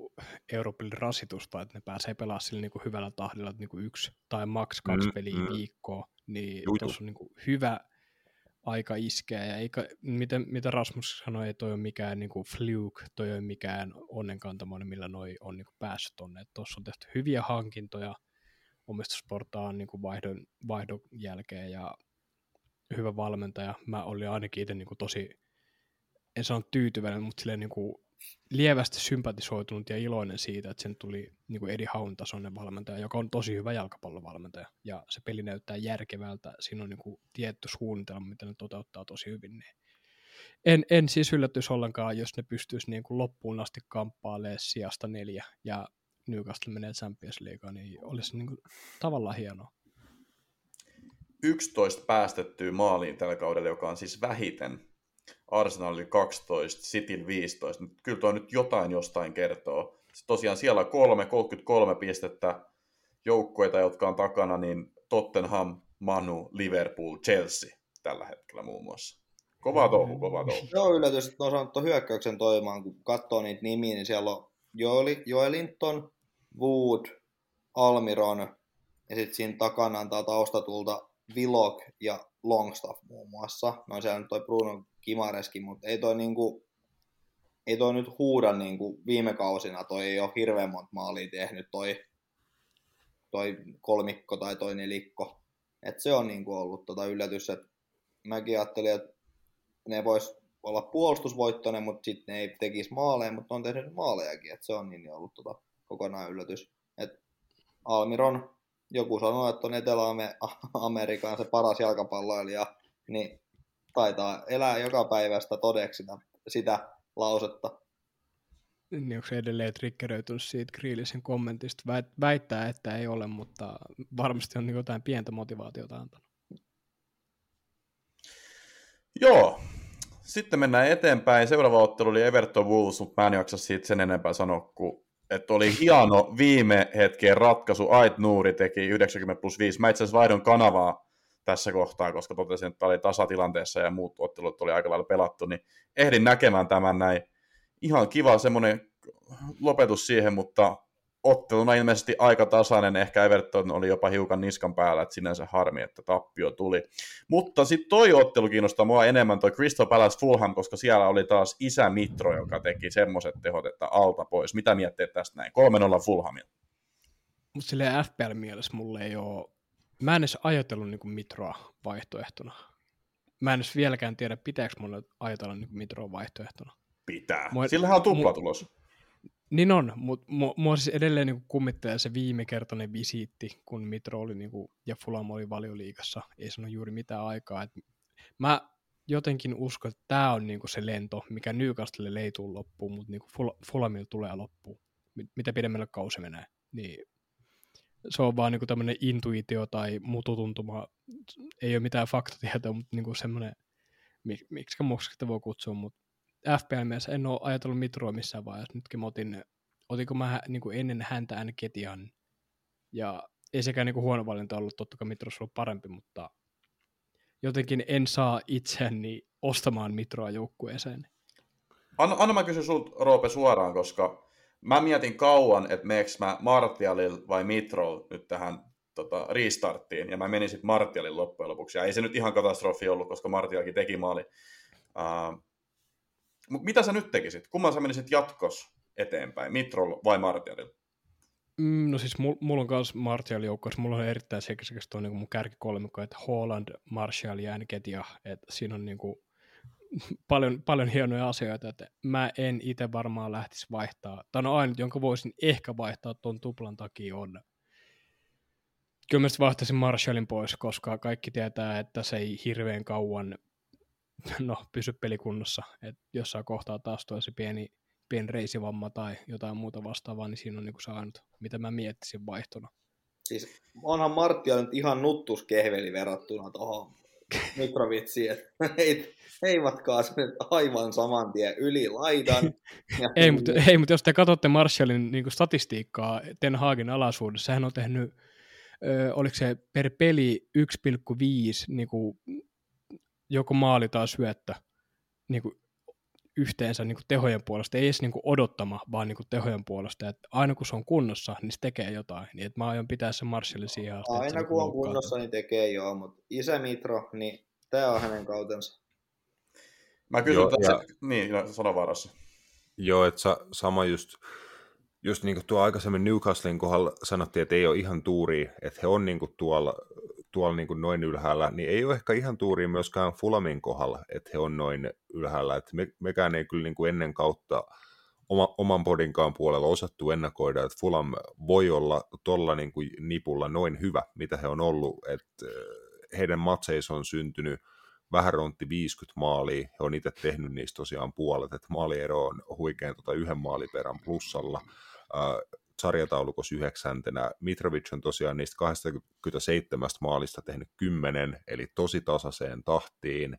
Euroopan rasitusta, että ne pääsee pelaamaan sillä niin kuin, hyvällä tahdilla, että niin kuin yksi tai maks kaksi mm, peliä mm. viikkoa, niin tuossa on niin kuin, hyvä aika iskeä, ja eikä, mitä, mitä Rasmus sanoi, ei toi ole mikään niin kuin fluke, toi ole mikään onnenkantamoinen, millä noi on niin kuin, päässyt tonne. Tuossa on tehty hyviä hankintoja omistusportaan niin kuin vaihdon, vaihdon jälkeen, ja hyvä valmentaja. Mä olin ainakin itse niin kuin, tosi en sano tyytyväinen, mutta silleen niin kuin lievästi sympatisoitunut ja iloinen siitä, että sen tuli niin kuin Eddie Haun tasoinen valmentaja, joka on tosi hyvä jalkapallovalmentaja, ja se peli näyttää järkevältä, siinä on niin kuin tietty suunnitelma, mitä ne toteuttaa tosi hyvin, niin en, en siis yllätys ollenkaan, jos ne pystyisi niin kuin loppuun asti kamppailemaan sijasta neljä, ja Newcastle menee Champions Leagueaan, niin olisi niin kuin tavallaan hienoa. 11 päästettyä maaliin tällä kaudella, joka on siis vähiten Arsenalin 12, Cityn 15. Kyllä tuo nyt jotain jostain kertoo. Sitten tosiaan siellä on kolme, 33 pistettä joukkoita, jotka on takana, niin Tottenham, Manu, Liverpool, Chelsea tällä hetkellä muun muassa. Kova touhu, kova touhu. Joo, yllätys, että on saanut hyökkäyksen toimaan. Kun katsoo niitä nimiä, niin siellä on Joeli, Joelinton, Wood, Almiron, ja sitten siinä takana antaa taustatulta Vilok ja Longstaff muun muassa. No siellä nyt toi Bruno Kimareskin, mutta ei toi, niinku, ei toi nyt huuda niinku viime kausina, toi ei ole hirveän monta maalia tehnyt toi, toi kolmikko tai toi nelikko. Et se on niinku ollut tota yllätys, että mäkin ajattelin, että ne vois olla puolustusvoittoinen, mutta sitten ne ei tekisi maaleja, mutta on tehnyt maalejakin, että se on niin ollut tota kokonaan yllätys. Et Almiron, joku sanoi, että on Etelä-Amerikan se paras jalkapalloilija, niin taitaa elää joka päivästä todeksi sitä, sitä lausetta. Niin onko se edelleen triggeröitynyt siitä Grealishin kommentista? Väittää, että ei ole, mutta varmasti on jotain pientä motivaatiota antanut. Joo. Sitten mennään eteenpäin. Seuraava ottelu oli Everton Wolves, mutta mä en jaksa siitä sen enempää sanoa, kuin että oli hieno viime hetken ratkaisu. Ait Nuuri teki 90 plus 5. Mä itse asiassa vaihdon kanavaa tässä kohtaa, koska totesin, että oli tasatilanteessa ja muut ottelut oli aika lailla pelattu, niin ehdin näkemään tämän näin. Ihan kiva semmoinen lopetus siihen, mutta otteluna ilmeisesti aika tasainen, ehkä Everton oli jopa hiukan niskan päällä, että sinänsä harmi, että tappio tuli. Mutta sitten toi ottelu kiinnostaa mua enemmän, toi Crystal Palace Fulham, koska siellä oli taas isä Mitro, joka teki semmoiset tehot, että alta pois. Mitä miettii tästä näin? 3-0 Fulhamilla. Mutta silleen FPL-mielessä mulle ei ole Mä en edes ajatellut niin kuin Mitroa vaihtoehtona. Mä en edes vieläkään tiedä, pitääkö mun ajatella niin kuin Mitroa vaihtoehtona. Pitää. Mua, Sillähän on tuplatulos. Niin on, mutta mua, mua siis edelleen niin kummittelee se viimekertainen visiitti, kun Mitro oli niin kuin, ja Fulham oli valioliigassa. Ei sano juuri mitään aikaa. Et mä jotenkin uskon, että tämä on niin kuin se lento, mikä Newcastle ei tule loppuun, mutta niin Fulhamilla tulee loppuun. Mitä pidemmälle kausi menee. Niin se on vaan niinku tämmöinen intuitio tai mututuntuma. Ei ole mitään faktatietoa, mutta niinku semmoinen, mik, miksi musta voi kutsua, mutta FPL-mielessä en ole ajatellut Mitroa missään vaiheessa. Nytkin mä otin, otinko mä niinku ennen häntä ääni Ketian. Ja ei sekään niinku huono valinta ollut, totta kai Mitros ollut parempi, mutta jotenkin en saa itseäni ostamaan Mitroa joukkueeseen. Anna, anna mä kysyn sulta, Roope, suoraan, koska mä mietin kauan, että meneekö mä Martialil vai Mitrol nyt tähän tota, restarttiin, ja mä menin sitten Martialin loppujen lopuksi, ja ei se nyt ihan katastrofi ollut, koska Martialkin teki maali. Uh, mutta mitä sä nyt tekisit? Kumman sä menisit jatkos eteenpäin, Mitrol vai Martialil? Mm, no siis mulla on myös Martial joukkueessa, mulla on erittäin seksikäs tuo niin mun kärkikolmikko, että Holland, Martial ja Nketia, että siinä on niin kuin, paljon, paljon hienoja asioita, että mä en itse varmaan lähtisi vaihtaa, tai no ainut, jonka voisin ehkä vaihtaa tuon tuplan takia on, kyllä mä vaihtaisin Marshallin pois, koska kaikki tietää, että se ei hirveän kauan no, pysy pelikunnossa, että jossain kohtaa taas se pieni, pieni reisivamma tai jotain muuta vastaavaa, niin siinä on niin ainut, mitä mä miettisin vaihtona. siis onhan Marttia nyt ihan nuttuskehveli verrattuna tuohon Mitrovitsiin, että heit, heivatkaa se nyt aivan saman tien yli laidan. Ja Ei, mutta, ei, mutta jos te katsotte Marshallin niin statistiikkaa Ten Hagin alaisuudessa, hän on tehnyt, ö, oliko se per peli 1,5 niin kuin, joko maali tai syöttö niin kuin, yhteensä niin kuin tehojen puolesta, ei edes niin kuin odottama, vaan niin kuin tehojen puolesta. Et aina kun se on kunnossa, niin se tekee jotain. Niin, et mä aion pitää sen Marshallin siihen asti. Aina niin kun on kunnossa, niin tekee joo, mutta isä Mitro, niin tämä on hänen kautensa. Mä kysyn Joo, tässä, ja- niin, no, sano varassa. Joo, että sa, sama just, just niin kuin tuo aikaisemmin Newcastlein kohdalla sanottiin, että ei ole ihan tuuri, että he on niin kuin tuolla, tuolla niin kuin noin ylhäällä, niin ei ole ehkä ihan tuuri myöskään Fulamin kohdalla, että he on noin ylhäällä. Että me, mekään ei kyllä niin kuin ennen kautta oma, oman podinkaan puolella osattu ennakoida, että Fulam voi olla tuolla niin kuin nipulla noin hyvä, mitä he on ollut, että äh, heidän matseissa on syntynyt vähän rontti 50 maalia, he on itse tehnyt niistä tosiaan puolet, että maaliero on huikein tota yhden maaliperän plussalla, äh, sarjataulukossa yhdeksäntenä, Mitrovic on tosiaan niistä 27 maalista tehnyt 10, eli tosi tasaiseen tahtiin,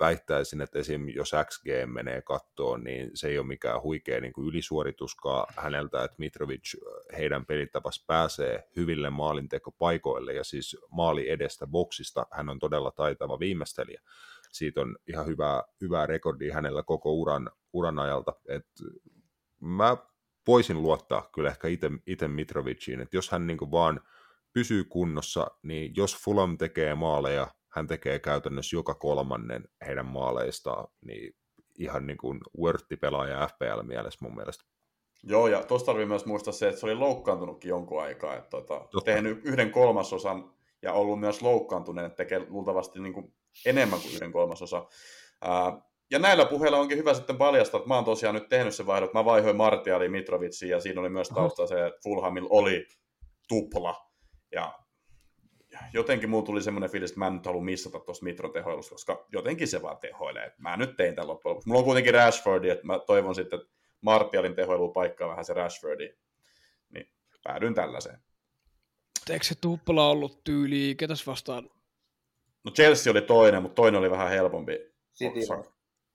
väittäisin, että esim. jos XG menee kattoon, niin se ei ole mikään huikea niin kuin ylisuorituskaan häneltä, että Mitrovic heidän pelitapas pääsee hyville maalintekopaikoille ja siis maali edestä boksista hän on todella taitava viimeistelijä. Siitä on ihan hyvää, hyvää rekordia hänellä koko uran, uran ajalta. Et mä voisin luottaa kyllä ehkä itse Mitroviciin, että jos hän niin vaan pysyy kunnossa, niin jos Fulham tekee maaleja, hän tekee käytännössä joka kolmannen heidän maaleistaan, niin ihan niin kuin Wörtti-pelaaja FPL-mielessä mun mielestä. Joo, ja tuosta tarvii myös muistaa se, että se oli loukkaantunutkin jonkun aikaa. Että tota, Totta. tehnyt yhden kolmasosan ja ollut myös loukkaantuneen, että tekee luultavasti niin kuin enemmän kuin yhden kolmasosa. Ää, ja näillä puheilla onkin hyvä sitten paljastaa, että mä oon tosiaan nyt tehnyt sen vaihdon, että mä vaihoin Martiali Mitrovitsiin ja siinä oli myös tausta se, että Fulhamilla oli tupla. Ja jotenkin mulla tuli semmoinen fiilis, että mä en nyt halua missata tuosta Mitron tehoilusta, koska jotenkin se vaan tehoilee. Mä nyt tein tämän loppujen lopuksi. Mulla on kuitenkin Rashfordi, että mä toivon sitten, että Martialin tehoilu paikkaa vähän se Rashfordi. Niin päädyin tällaiseen. Eikö se tuppala ollut tyyli, ketäs vastaan? No Chelsea oli toinen, mutta toinen oli vähän helpompi. City.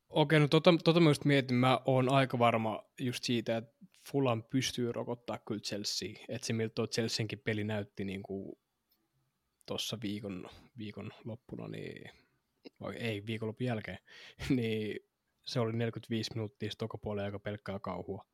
Okei, no tota, tota mä just mietin, mä oon aika varma just siitä, että Fulham pystyy rokottaa kyllä Chelsea. Että se miltä tuo Chelseankin peli näytti niin kuin tuossa viikon, viikon loppuna, niin, vai ei, viikonlopun jälkeen, niin se oli 45 minuuttia tokapuolella aika pelkkää kauhua.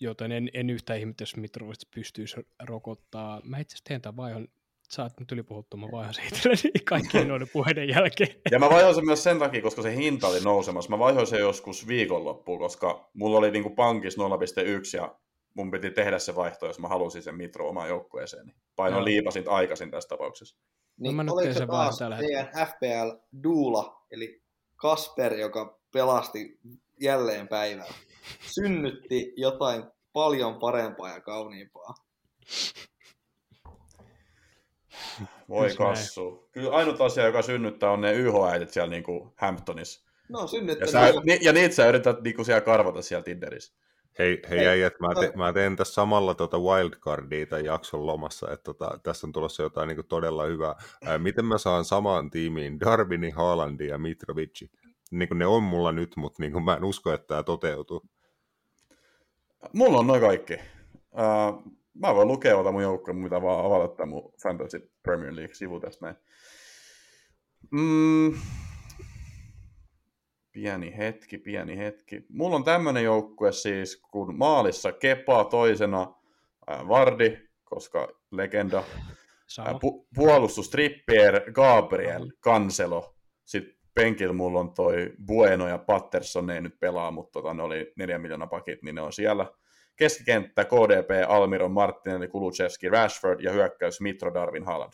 Joten en, en yhtään ihmettä, jos Mitrovista pystyisi rokottaa. Mä itse asiassa teen tämän vaihon, sä oot nyt ylipuhuttu, mä vaihan se itselleni kaikkien noiden puheiden jälkeen. Ja mä vaihoin sen myös sen takia, koska se hinta oli nousemassa. Mä vaihoin sen joskus viikonloppuun, koska mulla oli niinku pankissa 0,1 ja mun piti tehdä se vaihto, jos mä halusin sen Mitro omaan joukkueeseen. Niin painoin Joo. liipasin aikaisin tässä tapauksessa. Niin mä nyt oliko teen se taas tällä teidän FPL Duula, eli Kasper, joka pelasti jälleen päivää, synnytti jotain paljon parempaa ja kauniimpaa. Voi kassu. Kyllä ainut asia, joka synnyttää, on ne YH-äitit siellä niinku Hamptonissa. No Ja, sä, ni, ja niitä sä yrität niinku siellä karvata siellä Tinderissä. Hei, hei Hei, äijät, mä, te, no. mä teen tässä samalla tota wildcardia tämän jakson lomassa, että tota, tässä on tulossa jotain niin todella hyvää. Ää, miten mä saan samaan tiimiin Darwini, Haalandi ja Mitrovici? Niin kuin ne on mulla nyt, mutta niin kuin mä en usko, että tämä toteutuu. Mulla on noin kaikki. Uh, mä voin lukea ota mun joukkoja, mitä vaan avata tämän mun Fantasy Premier League-sivu tästä näin. Mm, pieni hetki, pieni hetki. Mulla on tämmönen joukkue siis, kun maalissa Kepa toisena, ää, Vardi, koska legenda, ää, Sama. pu- puolustus Trippier, Gabriel, Cancelo, sitten penkillä mulla on toi Bueno ja Patterson, ne ei nyt pelaa, mutta tota, ne oli neljän miljoonaa pakit, niin ne on siellä. Keskikenttä KDP, Almiron, Martinelli, Kulusevski, Rashford ja hyökkäys Mitro, Darwin, Haaland.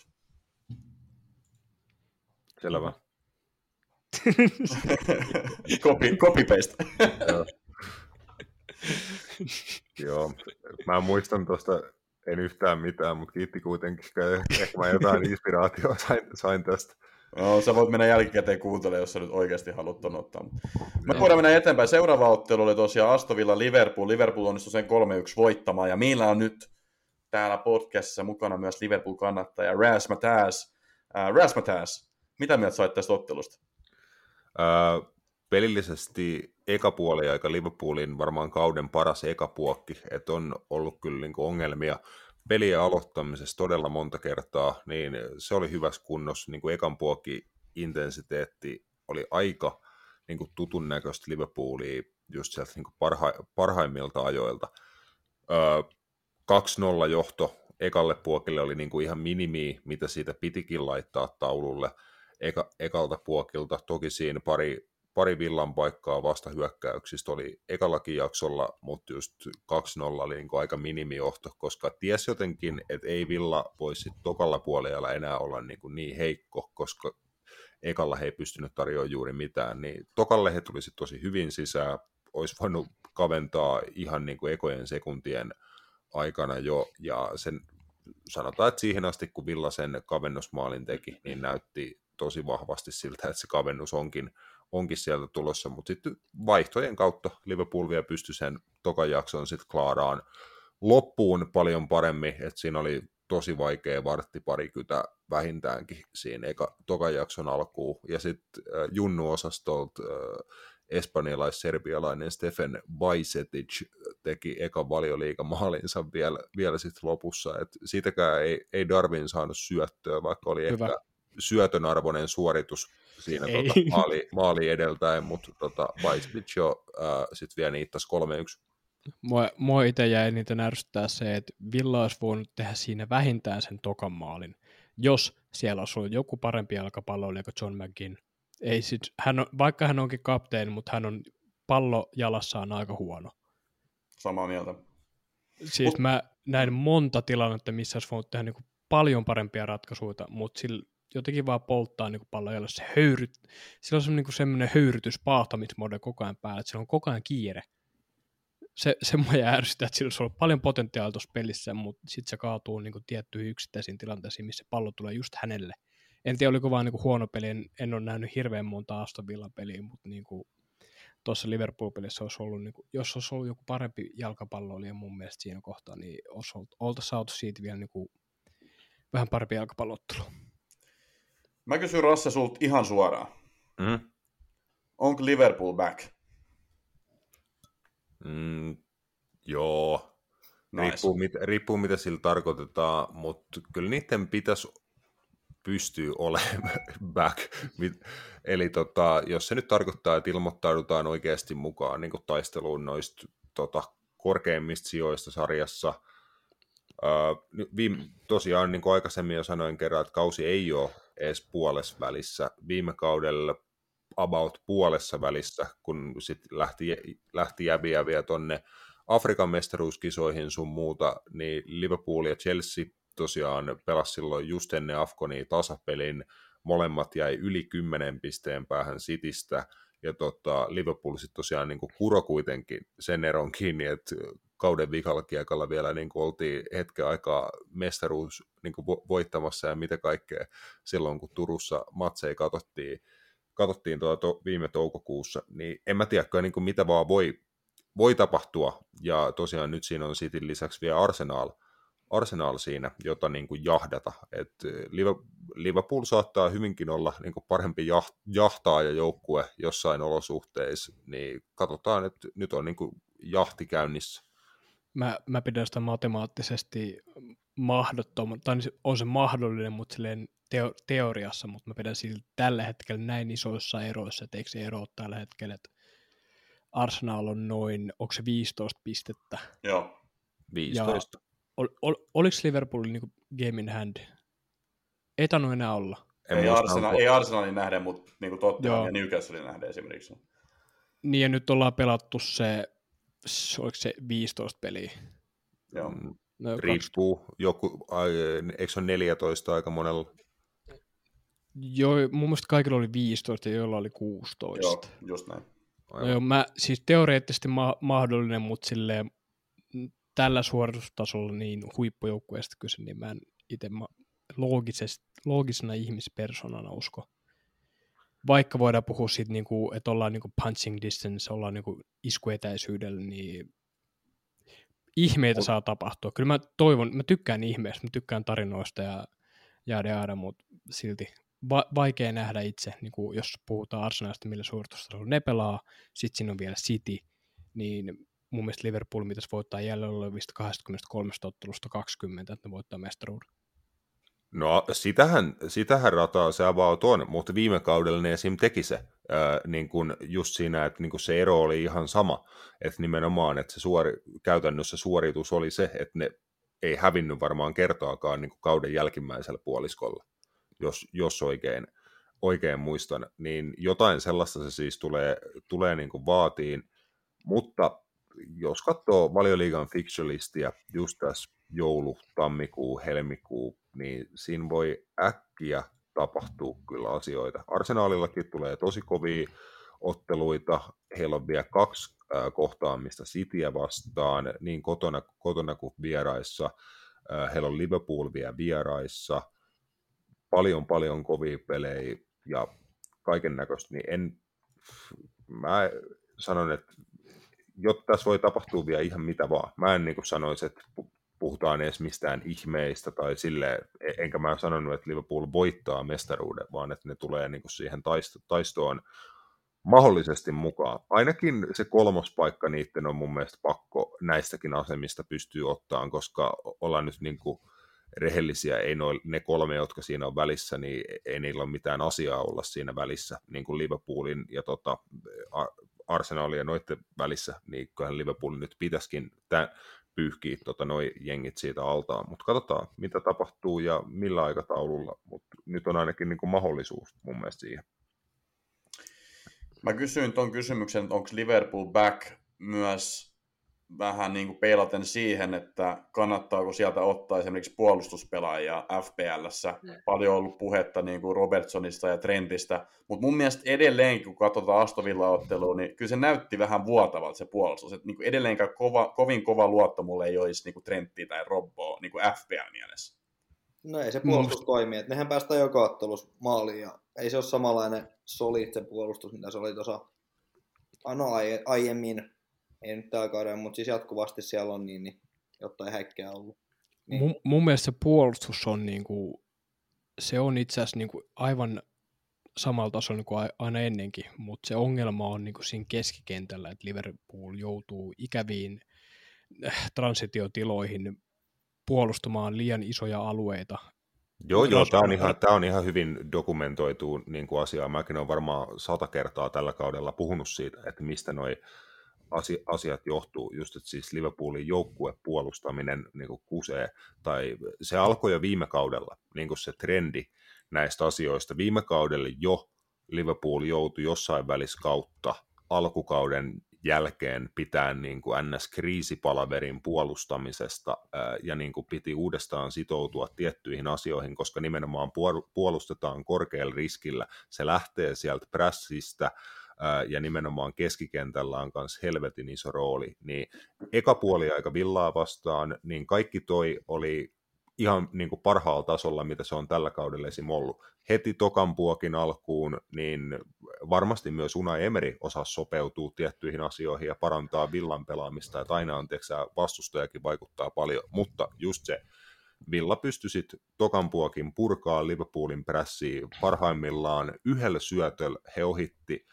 Selvä. copy, copy paste. Joo, mä muistan tuosta, en yhtään mitään, mutta kiitti kuitenkin. Ehkä mä jotain inspiraatiota sain, sain tästä. No, sä voit mennä jälkikäteen kuuntelemaan, jos sä nyt oikeasti haluat ton ottaa. Me voidaan mennä eteenpäin. Seuraava ottelu oli tosiaan Astovilla Liverpool. Liverpool onnistui sen 3-1 voittamaan, ja meillä on nyt täällä podcastissa mukana myös Liverpool-kannattaja Rasmatas. Äh, Rasmatas, mitä mieltä sait tästä ottelusta? Äh, pelillisesti eka puoli aika Liverpoolin varmaan kauden paras ekapuokki, että on ollut kyllä niin ongelmia pelien aloittamisessa todella monta kertaa, niin se oli hyvässä kunnossa, niin kuin ekan puokki intensiteetti oli aika niin kuin tutun näköistä Liverpoolia just sieltä niin kuin parha, parhaimmilta ajoilta. Öö, 2-0 johto ekalle puokille oli niin kuin ihan minimi, mitä siitä pitikin laittaa taululle eka, ekalta puokilta. Toki siinä pari, pari villan paikkaa vasta hyökkäyksistä oli ekallakin jaksolla, mutta just 2-0 oli niin aika minimijohto, koska ties jotenkin, että ei villa voisi tokalla puolella enää olla niin, kuin niin heikko, koska ekalla he ei pystynyt tarjoamaan juuri mitään, niin tokalle he tulisi tosi hyvin sisään, olisi voinut kaventaa ihan niin kuin ekojen sekuntien aikana jo, ja sen sanotaan, että siihen asti kun Villa sen kavennusmaalin teki, niin näytti tosi vahvasti siltä, että se kavennus onkin, onkin sieltä tulossa, mutta sitten vaihtojen kautta Liverpool vielä pystyi sen tokan jakson sitten klaaraan loppuun paljon paremmin, että siinä oli tosi vaikea vartti parikytä vähintäänkin siinä eka, tokan jakson alkuun. Ja sitten äh, Junnu-osastolta äh, espanjalais-serbialainen Stefan Bajsetic teki eka valioliigamaalinsa vielä, vielä sitten lopussa. Et siitäkään ei, ei Darwin saanut syöttöä, vaikka oli Hyvä. ehkä syötön arvoinen suoritus siinä tota, maali, maali edeltäen, mutta tota, Bajsetic jo äh, sitten vielä niittäisi 3-1. Mua, mua itse jäi niitä närsyttää se, että Villa olisi voinut tehdä siinä vähintään sen tokan maalin, jos siellä olisi ollut joku parempi jalkapalloilija kuin John McGinn. Ei sit, hän on, vaikka hän onkin kapteeni, mutta hän on pallo jalassaan aika huono. Samaa mieltä. Siis Mut... mä näin monta tilannetta, missä olisi voinut tehdä niin paljon parempia ratkaisuja, mutta sillä jotenkin vaan polttaa niin pallo jalassa. Se höyryt, sillä on semmoinen, niin semmoinen höyrytys, paahtamismode koko ajan päällä, että sillä on koko ajan kiire se, se mua ärsyttää, että sillä olisi ollut paljon potentiaalia tuossa pelissä, mutta sitten se kaatuu niin kuin, tiettyihin yksittäisiin tilanteisiin, missä pallo tulee just hänelle. En tiedä, oliko vaan niin kuin, huono peli, en, en ole nähnyt hirveän monta Aston Villa peliä, mutta niin kuin, tuossa Liverpool-pelissä olisi ollut, niin kuin, jos olisi ollut joku parempi jalkapalloilija mun mielestä siinä kohtaa, niin olisi ollut, oltaisiin saatu siitä vielä niin kuin, vähän parempi jalkapallottelu. Mä kysyn Rasse sulta ihan suoraan. Mm. Onko Liverpool back? Mm, joo, nice. riippuu, mit, riippuu mitä sillä tarkoitetaan, mutta kyllä niiden pitäisi pystyä olemaan back. Eli tota, jos se nyt tarkoittaa, että ilmoittaudutaan oikeasti mukaan niin taisteluun noista tota, korkeimmista sijoista sarjassa, Uh, viime, tosiaan, niin kuin aikaisemmin jo sanoin kerran, että kausi ei ole edes puolessa välissä. Viime kaudella about puolessa välissä, kun sitten lähti, lähti jäviä vielä tonne Afrikan mestaruuskisoihin sun muuta, niin Liverpool ja Chelsea tosiaan pelasi silloin just ennen Afkonia tasapelin, molemmat jäi yli 10 pisteen päähän Citystä, ja tota, Liverpool sitten tosiaan niin kuro kuitenkin sen eron kiinni, että kauden vikalla kiekalla vielä niin kuin oltiin hetken aikaa mestaruus niin kuin voittamassa ja mitä kaikkea silloin, kun Turussa matseja katsottiin, katsottiin tuota to, viime toukokuussa, niin en mä tiedä, niin kuin mitä vaan voi, voi tapahtua. Ja tosiaan nyt siinä on Cityn lisäksi vielä Arsenal, Arsenal siinä, jota niin kuin jahdata. Et Liverpool saattaa hyvinkin olla niin kuin parempi jahtaaja joukkue jossain olosuhteissa, niin katsotaan, että nyt on niin kuin jahti käynnissä. Mä, mä pidän sitä matemaattisesti mahdottoman, tai on se mahdollinen, mutta silleen teo, teoriassa, mutta mä pidän siltä tällä hetkellä näin isoissa eroissa, että eikö se ero tällä hetkellä, että Arsenal on noin, onko se 15 pistettä? Joo. 15. Ja ol, ol, oliko Liverpool niin game in hand? Ei tainnut enää olla. ei, Arsenal, ei Arsenalin nähden, mutta niin kuin Tottenham ja Newcastlein nähden esimerkiksi. Niin ja nyt ollaan pelattu se, oliko se 15 peliä? Joo. Mm, no, Riippuu, joku, eikö se ole 14 aika monella? Joo, mun mielestä kaikilla oli 15 ja joilla oli 16. Joo, just näin. No joo, mä, siis teoreettisesti ma- mahdollinen, mutta silleen, tällä suoritustasolla niin huippujoukkueesta kyse, niin mä en itse ma- loogisena ihmispersonana usko. Vaikka voidaan puhua siitä, niin kuin, että ollaan niin kuin punching distance, ollaan niin kuin iskuetäisyydellä, niin ihmeitä saa tapahtua. Kyllä mä toivon, mä tykkään ihmeistä, mä tykkään tarinoista ja jäädä jäädä, mutta silti va- vaikea nähdä itse, niin kuin jos puhutaan Arsenalista, millä suoritustasolla ne pelaa, sitten siinä on vielä City, niin mun mielestä Liverpool pitäisi voittaa jäljellä olevista 23 ottelusta 20, että ne voittaa mestaruuden. No sitähän, sitähän rataa se avaut on, mutta viime kaudella ne esim. teki se ää, niin kun just siinä, että niin kun se ero oli ihan sama, että nimenomaan, että se suori, käytännössä suoritus oli se, että ne ei hävinnyt varmaan kertoakaan niin kauden jälkimmäisellä puoliskolla, jos, jos oikein, oikein muistan, niin jotain sellaista se siis tulee, tulee niin kuin vaatiin, mutta jos katsoo valioliigan fixture-listiä just tässä joulu, tammikuu, helmikuu, niin siinä voi äkkiä tapahtua kyllä asioita. Arsenaalillakin tulee tosi kovia otteluita, heillä on vielä kaksi kohtaamista Cityä vastaan, niin kotona, kotona kuin vieraissa. Heillä on Liverpool vielä vieraissa, paljon paljon kovia pelejä ja kaiken näköistä, niin en, mä sanon, että jotta tässä voi tapahtua vielä ihan mitä vaan. Mä en niin sanoisi, että puhutaan edes mistään ihmeistä tai sille, enkä mä sanonut, että Liverpool voittaa mestaruuden, vaan että ne tulee niin kuin siihen taistoon mahdollisesti mukaan. Ainakin se kolmospaikka niiden on mun mielestä pakko näistäkin asemista pystyy ottaan, koska ollaan nyt niin kuin rehellisiä, ei noi, ne kolme, jotka siinä on välissä, niin ei niillä ole mitään asiaa olla siinä välissä, niin kuin Liverpoolin ja tota, Arsenalin ja noiden välissä, niin kyllähän Liverpool nyt pitäisikin tämän, pyyhkiä tota, noi jengit siitä altaan, mutta katsotaan, mitä tapahtuu ja millä aikataululla, mutta nyt on ainakin niin kuin mahdollisuus mun mielestä siihen. Mä kysyin tuon kysymyksen, onko Liverpool back myös vähän niin kuin peilaten siihen, että kannattaako sieltä ottaa esimerkiksi puolustuspelaajia FPLssä. Mm. Paljon on ollut puhetta niin kuin Robertsonista ja Trentistä, mutta mun mielestä edelleenkin, kun katsotaan Astovilla-ottelua, niin kyllä se näytti vähän vuotavalta se puolustus. Että niin kuin edelleenkään kova, kovin kova luotto mulle ei olisi niin kuin Trenttiä tai Robboa niin kuin FPL-mielessä. No ei se puolustus mm. toimi, että nehän päästään joka ottelussa maaliin ja ei se ole samanlainen solid se puolustus, mitä se oli tuossa no, aiemmin ei nyt tällä kaudella, mutta siis jatkuvasti siellä on niin, niin jotain häkkää ollut. Niin. Mun, mun mielestä se puolustus on, niin kuin, se on itse asiassa niin kuin aivan samalla tasolla kuin aina ennenkin, mutta se ongelma on niin kuin siinä keskikentällä, että Liverpool joutuu ikäviin äh, transitiotiloihin puolustamaan liian isoja alueita. Joo, joo, tämä on, ihan, tämä on ihan hyvin dokumentoitu niin kuin asia. Mäkin olen varmaan sata kertaa tällä kaudella puhunut siitä, että mistä noin asiat johtuu, just että siis Liverpoolin joukkuepuolustaminen niin kuin kusee, tai se alkoi jo viime kaudella, niin kuin se trendi näistä asioista. Viime kaudelle jo Liverpool joutui jossain väliskautta alkukauden jälkeen pitää niin kuin NS-kriisipalaverin puolustamisesta ja niin kuin piti uudestaan sitoutua tiettyihin asioihin, koska nimenomaan puolustetaan korkealla riskillä. Se lähtee sieltä prässistä, ja nimenomaan keskikentällä on myös helvetin iso rooli, niin eka puoli aika villaa vastaan, niin kaikki toi oli ihan niin kuin parhaalla tasolla, mitä se on tällä kaudella esim. ollut. Heti tokan puokin alkuun, niin varmasti myös Una Emeri osaa sopeutua tiettyihin asioihin ja parantaa villan pelaamista, että aina on, tiedätkö, vastustajakin vaikuttaa paljon, mutta just se, Villa pystyi sitten tokan puokin purkaa Liverpoolin prässiin parhaimmillaan yhdellä syötöllä he ohitti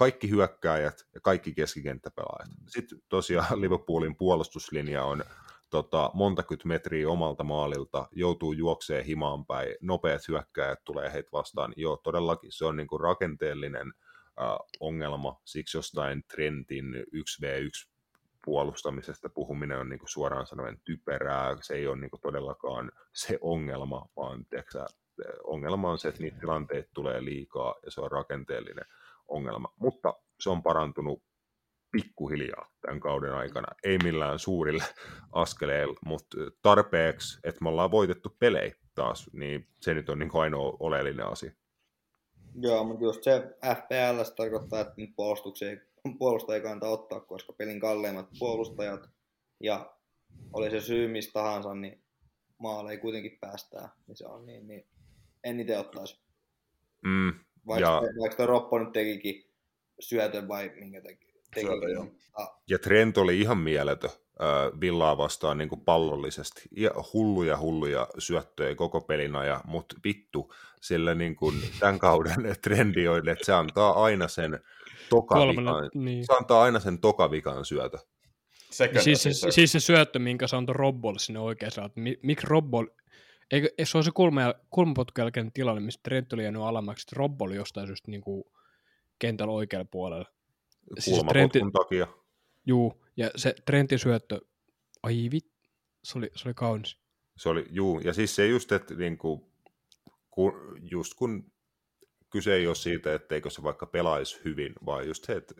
kaikki hyökkääjät ja kaikki keskikenttäpelaajat. Sitten tosiaan Liverpoolin puolustuslinja on tota, monta metriä omalta maalilta, joutuu juokseen himaan päin, nopeat hyökkääjät tulee heitä vastaan. Joo, todellakin se on niinku rakenteellinen äh, ongelma, siksi jostain Trentin 1v1 puolustamisesta puhuminen on niinku suoraan sanoen typerää, se ei ole niinku todellakaan se ongelma, vaan tiiäksä, ongelma on se, että niitä tilanteita tulee liikaa ja se on rakenteellinen ongelma, mutta se on parantunut pikkuhiljaa tämän kauden aikana. Ei millään suurille askeleilla, mutta tarpeeksi, että me ollaan voitettu pelejä taas, niin se nyt on niin ainoa oleellinen asia. Joo, mutta just se FPL tarkoittaa, että nyt puolustajia ei kannata ottaa, koska pelin kalleimmat puolustajat ja oli se syy mistä tahansa, niin maaleja kuitenkin päästää, niin se on niin, niin en itse ottaisi. Mm, vaikka, ja... vaikka tuo Roppo nyt tekikin syötön vai minkä teki. teki Syötö, joo. Ja Trent oli ihan mieletön äh, Villaa vastaan niin kuin pallollisesti. Ja hulluja hulluja syöttöjä koko pelin ajan, mutta vittu, sillä niin kuin tämän kauden trendi on, että se antaa aina sen tokavikan, niin. se antaa aina sen tokavikan syötö. Second siis, se, siis se syöttö, minkä se antoi Robbolle sinne oikeaan, että miksi Robbol, eikö, se on se kulma, kulmapotkun jälkeen tilanne, missä Trent oli jäänyt alammaksi, että Robbo oli jostain syystä niin kuin kentällä oikealla puolella. Siis Trentin, takia. Juu, ja se Trentin syöttö, ai vit, se oli, se oli kaunis. Se oli, juu, ja siis se just, että niin kuin, kun, just kun kyse ei ole siitä, etteikö se vaikka pelaisi hyvin, vaan just se, että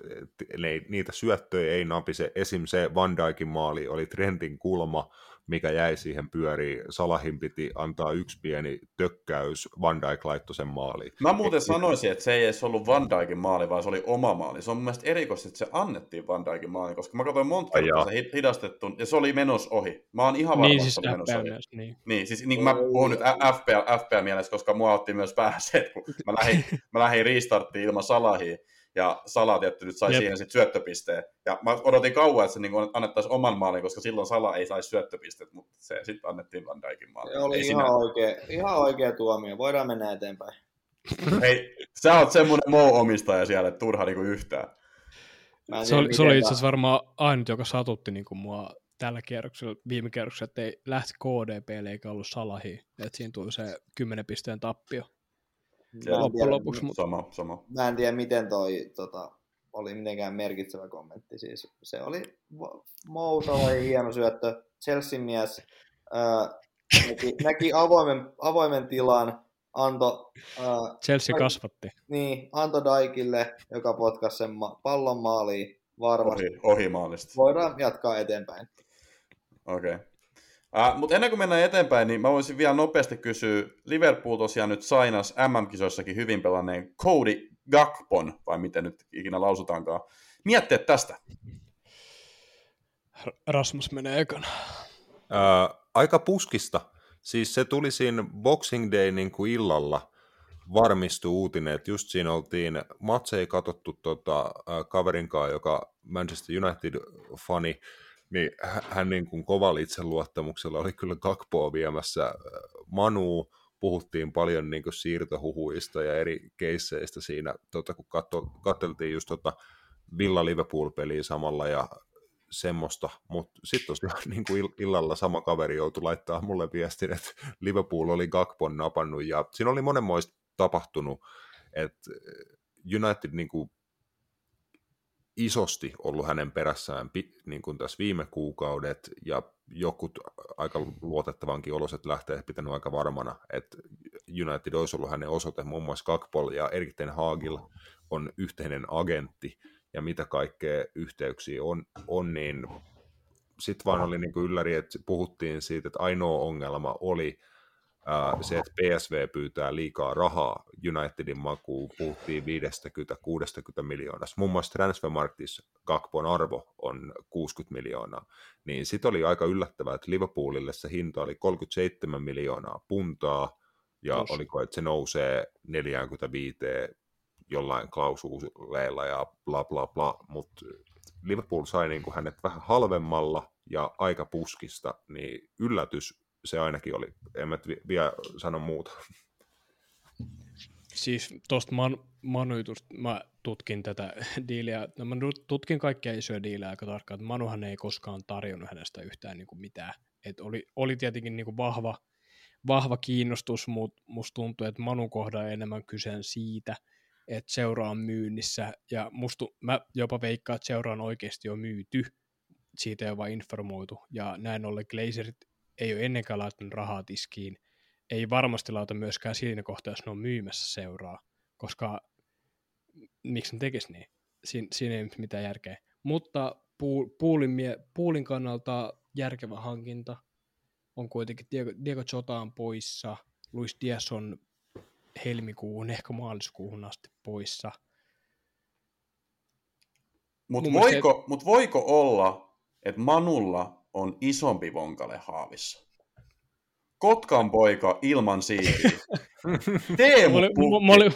ne, niitä syöttöjä ei napise. Esim. se Van Dijkin maali oli Trentin kulma, mikä jäi siihen pyöriin. Salahin piti antaa yksi pieni tökkäys, Van Dijk laittoi sen maaliin. Mä muuten Et, sanoisin, että se ei edes ollut Van Dijkin maali, vaan se oli oma maali. Se on mun mielestä erikoista, että se annettiin Van Dijkin maali, koska mä katsoin monta kertaa se hidastettu, ja se oli menos ohi. Mä oon ihan varma, niin, siis että menos ohi. Niin. niin, siis niin mä puhun nyt FPL, FPL mielessä, koska mua otti myös päähän se, että kun mä lähdin, mä lähdin restarttiin ilman Salahia, ja Sala tietty nyt sai Jep. siihen sitten syöttöpisteen. Ja mä odotin kauan, että se niin annettaisiin oman maalin, koska silloin Sala ei saisi syöttöpisteet, mutta se sitten annettiin Van Dijkin maali. Se oli ei ihan, sinä... oikea, ihan oikea tuomio. Voidaan mennä eteenpäin. Hei, sä oot semmoinen mou-omistaja siellä, että turha niinku yhtään. Se oli, se oli itse asiassa varmaan ainut, joka satutti niin kuin mua tällä kierroksella, viime kierroksella, että ei lähti KDP eikä ollut Salahi, että siinä tuli se 10 pisteen tappio. Loppujen lopuksi. Mutta... Sama, sama. Mä en tiedä, miten toi tota, oli mitenkään merkitsevä kommentti. Siis se oli Mousa oli hieno syöttö. Chelsea mies ää, näki, näki avoimen, avoimen tilan, anto... Ää, Chelsea kasvatti. Niin, anto Daikille, joka potkasi sen ma- pallon maaliin varmasti. Ohi, ohi maalista. Voidaan jatkaa eteenpäin. Okei. Okay. Uh, Mutta ennen kuin mennään eteenpäin, niin mä voisin vielä nopeasti kysyä, Liverpool tosiaan nyt sainas MM-kisoissakin hyvin pelanneen Cody Gakpon, vai miten nyt ikinä lausutaankaan. Mietteet tästä. Rasmus menee ekana. Uh, aika puskista. Siis se tuli siinä Boxing Day niin kuin illalla varmistui uutinen, että just siinä oltiin, matse ei katsottu tota, kaverin kanssa, joka Manchester United-fani, niin hän niin kuin kovalla itseluottamuksella oli kyllä Kakpoa viemässä. Manu, puhuttiin paljon niin kuin siirtohuhuista ja eri keisseistä siinä, tota, kun katseltiin just tota Villa Liverpool-peliä samalla ja semmoista, mutta sitten tosiaan niin kuin illalla sama kaveri joutui laittaa mulle viestin, että Liverpool oli Gakpon napannut ja siinä oli monenmoista tapahtunut, että United niin kuin isosti ollut hänen perässään niin kuin tässä viime kuukaudet, ja jokut aika luotettavankin oloset lähtee pitänyt aika varmana, että United olisi ollut hänen osoite, muun muassa Kakpol ja Erik Ten Hagil on yhteinen agentti, ja mitä kaikkea yhteyksiä on, on niin sitten vaan oli niin kuin ylläri, että puhuttiin siitä, että ainoa ongelma oli se, että PSV pyytää liikaa rahaa Unitedin makuun, puhuttiin 50-60 miljoonasta. Muun muassa Transfermarktissa Gakpon arvo on 60 miljoonaa. Niin sitten oli aika yllättävää, että Liverpoolille se hinta oli 37 miljoonaa puntaa, ja Tos. oliko, että se nousee 45 jollain klausuleilla ja bla bla bla, mutta Liverpool sai niin kuin hänet vähän halvemmalla ja aika puskista, niin yllätys se ainakin oli. En mä vielä sano muuta. Siis tuosta man, Manuitusta mä tutkin tätä diiliä, no mä tutkin kaikkia isoja diilejä aika tarkkaan, että Manuhan ei koskaan tarjonnut hänestä yhtään niin kuin mitään. Et oli, oli tietenkin niin kuin vahva, vahva kiinnostus, mutta musta tuntuu, että Manu kohdalla enemmän kyseen siitä, että seura on myynnissä, ja musta, mä jopa veikkaan, että seura on oikeasti jo myyty, siitä ei ole vain informoitu, ja näin ollen Glazerit ei ole ennenkään laittanut rahaa tiskiin, ei varmasti lauta myöskään siinä kohtaa, jos ne on myymässä seuraa, koska miksi ne tekisi niin? Siin, siinä ei mitään järkeä. Mutta puulin, puulin kannalta järkevä hankinta on kuitenkin Diego, Diego Jota on poissa, Luis Diaz on helmikuuhun, ehkä maaliskuuhun asti poissa. Mutta voiko, se... mut voiko olla, että Manulla on isompi vonkale haavissa. Kotkan poika ilman siipiä. Teemu mä, olin, mä, olin,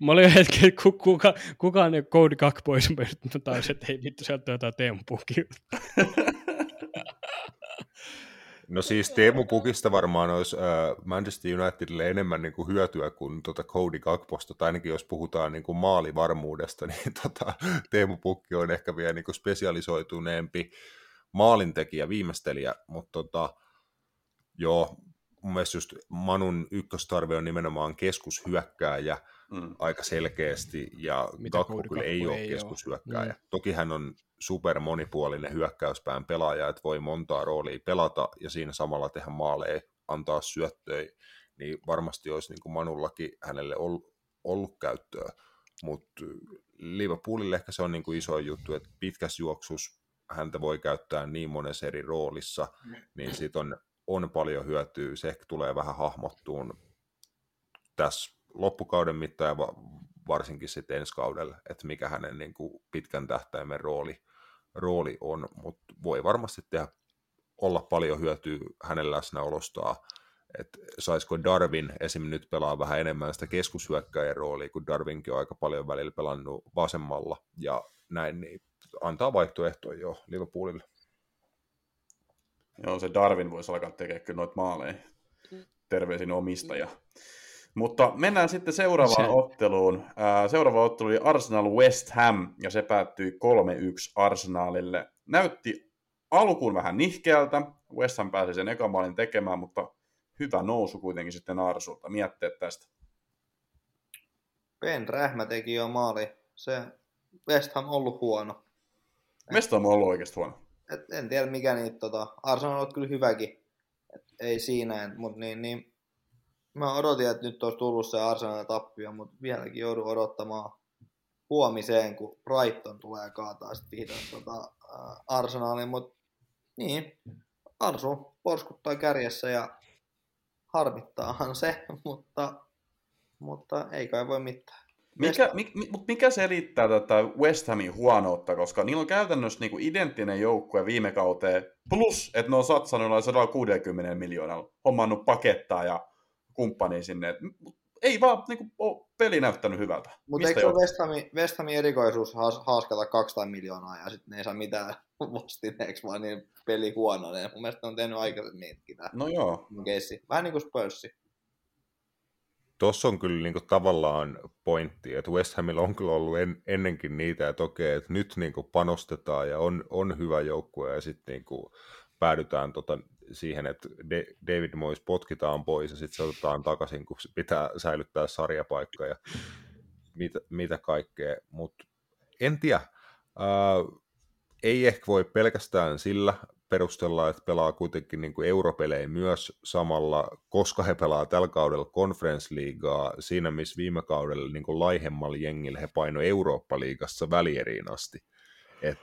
mä olin hetken, että kuka, kukaan ei Cody Kak pois, mutta taas, että ei vittu, sieltä jotain Teemu Pukki. No siis Teemu Pukista varmaan olisi äh, Manchester Unitedille enemmän niin kuin hyötyä kuin tuota Cody Gakposta, tai ainakin jos puhutaan niin kuin maalivarmuudesta, niin tota, Teemu Pukki on ehkä vielä niin kuin spesialisoituneempi maalintekijä, viimeistelijä, mutta tota, joo, mun mielestä just Manun ykköstarve on nimenomaan keskushyökkääjä mm. aika selkeästi, ja Mitä Gakpo Cody kyllä ei ole ei keskushyökkääjä. Mm. Toki hän on super monipuolinen hyökkäyspään pelaaja, että voi montaa roolia pelata ja siinä samalla tehdä maaleja, antaa syöttöjä, niin varmasti olisi niin kuin Manullakin hänelle ollut, ollut käyttöä. Mutta Liverpoolille ehkä se on niin kuin iso juttu, että pitkässä juoksussa häntä voi käyttää niin monessa eri roolissa, niin siitä on, on paljon hyötyä. Se ehkä tulee vähän hahmottuun tässä loppukauden mittaan ja va- varsinkin sitten ensi kaudella, että mikä hänen niin kuin pitkän tähtäimen rooli, rooli on, mutta voi varmasti tehdä, olla paljon hyötyä hänen läsnäolostaan, että saisiko Darwin esim. nyt pelaa vähän enemmän sitä keskushyökkäjän roolia, kun Darwinkin on aika paljon välillä pelannut vasemmalla ja näin, niin antaa vaihtoehtoja jo Liverpoolille. Joo, se Darwin voisi alkaa tekemään kyllä noita maaleja. Terveisin omistaja. Mutta mennään sitten seuraavaan Se- otteluun. Seuraava ottelu oli Arsenal West Ham, ja se päättyi 3-1 Arsenalille. Näytti alkuun vähän nihkeältä. West Ham pääsi sen ekan maalin tekemään, mutta hyvä nousu kuitenkin sitten Arsulta. Mietteet tästä. Ben Rähmä teki jo maali. Se West Ham ollut huono. West Ham on ollut oikeasti huono. Et en tiedä mikä niitä, tota, Arsenal on kyllä hyväkin. Et ei siinä, mutta niin, niin, mä odotin, että nyt olisi tullut se Arsenalin tappio, mutta vieläkin joudun odottamaan huomiseen, kun Brighton tulee kaataa sitten vihdoin tota, äh, Arsenalin, mutta niin, Arsu porskuttaa kärjessä ja harmittaahan se, mutta, mutta ei kai voi mitään. Mikä, mi, mi, mikä selittää tätä West Hamin huonoutta, koska niillä on käytännössä niinku identtinen joukkue viime kauteen, plus että ne on satsannut noin 160 miljoonaa, hommannut pakettaa ja kumppani sinne. Ei vaan niinku, ole peli näyttänyt hyvältä. Mutta eikö se ole? West Hamin, West Hamin erikoisuus haas, haaskata 200 miljoonaa ja sitten ne ei saa mitään vastineeksi, vaan niin peli huononee. Mun mielestä ne on tehnyt aikaisemminkin tämä No joo. keissi. Vähän niin kuin Spursi. Tuossa on kyllä niin kuin, tavallaan pointti, että West Hamilla on kyllä ollut en, ennenkin niitä, että okei, että nyt niin kuin, panostetaan ja on, on hyvä joukkue ja sitten niin kuin, päädytään tota, siihen, että De- David Moyes potkitaan pois ja sitten se otetaan takaisin, kun pitää säilyttää sarjapaikka ja mitä, mitä kaikkea, mutta en tiedä. Ää, ei ehkä voi pelkästään sillä perustella, että pelaa kuitenkin niin kuin europelejä myös samalla, koska he pelaa tällä kaudella Leaguea siinä, missä viime kaudella niin kuin laihemmalla jengillä he paino Eurooppa-liigassa välieriin asti. Et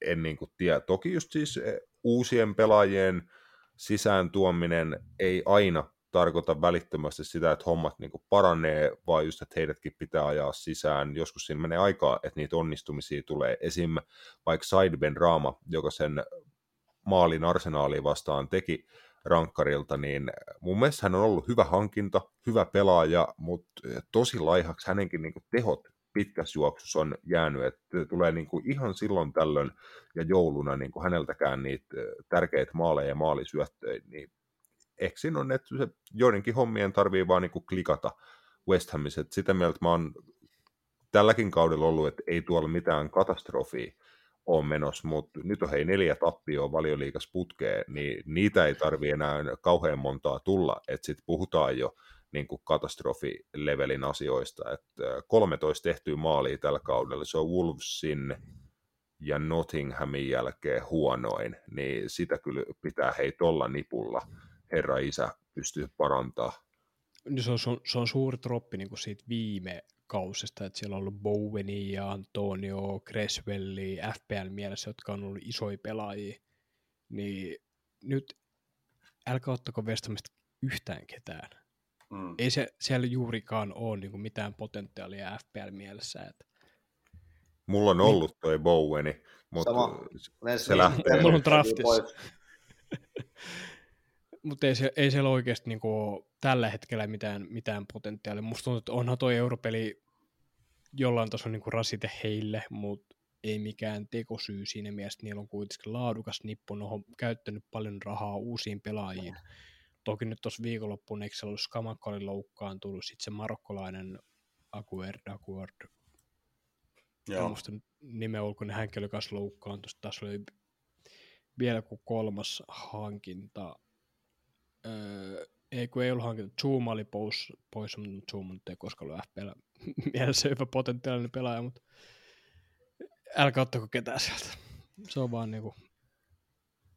en niin kuin tiedä. Toki just siis eh, uusien pelaajien sisään tuominen ei aina tarkoita välittömästi sitä, että hommat niin paranee, vaan just, että heidätkin pitää ajaa sisään. Joskus siinä menee aikaa, että niitä onnistumisia tulee. Esim. vaikka Sideben Raama, joka sen maalin arsenaaliin vastaan teki rankkarilta, niin mun mielestä hän on ollut hyvä hankinta, hyvä pelaaja, mutta tosi laihaksi hänenkin niin tehot pitkässä juoksussa on jäänyt, että tulee niin kuin ihan silloin tällöin ja jouluna niin kuin häneltäkään niitä tärkeitä maaleja ja maalisyöttöjä, niin ehkä siinä on, että se joidenkin hommien tarvii vaan niin kuin klikata West Hamissa, sitä mieltä mä oon tälläkin kaudella ollut, että ei tuolla mitään katastrofia on menossa, mutta nyt on hei neljä tappioa valioliikas putkeen, niin niitä ei tarvi enää kauhean montaa tulla, että sitten puhutaan jo niin kuin katastrofilevelin asioista, että 13 tehtyä maalia tällä kaudella, se on Wolvesin ja Nottinghamin jälkeen huonoin, niin sitä kyllä pitää hei tolla nipulla herra isä pystyy parantaa. Se, on, se, on, se on suuri troppi niin kuin siitä viime kausista, että siellä on ollut Boweni ja Antonio, Creswelli, FPL mielessä, jotka on ollut isoja pelaajia, niin nyt älkää ottako Vestamista yhtään ketään. Mm. Ei se siellä juurikaan ole niin mitään potentiaalia FPL mielessä. Että Mulla on ollut toi Boweni, mutta Sama. se lähtee. Mulla on draftissa. Mutta ei, se, ei siellä oikeasti niinku ole tällä hetkellä mitään, mitään potentiaalia. Musta tuntuu, että onhan toi europeli jollain tasolla niinku rasite heille, mutta ei mikään tekosyy siinä mielessä, niillä on kuitenkin laadukas nippu, ne on käyttänyt paljon rahaa uusiin pelaajiin. Toki nyt tuossa viikonloppuun, eikö se ollut Skamakoli loukkaantunut, sitten se marokkolainen Aguerd, Aguerd, Joo. muista nimen ulkoinen hänkin oli kanssa loukkaantunut, tässä oli vielä kuin kolmas hankinta, ei kun ei ollut hankinta, Zoom oli pois, pois mutta Zoom nyt ei koskaan ollut FPL mielessä hyvä potentiaalinen pelaaja, mutta älkää ottako ketään sieltä. Se on vaan niinku,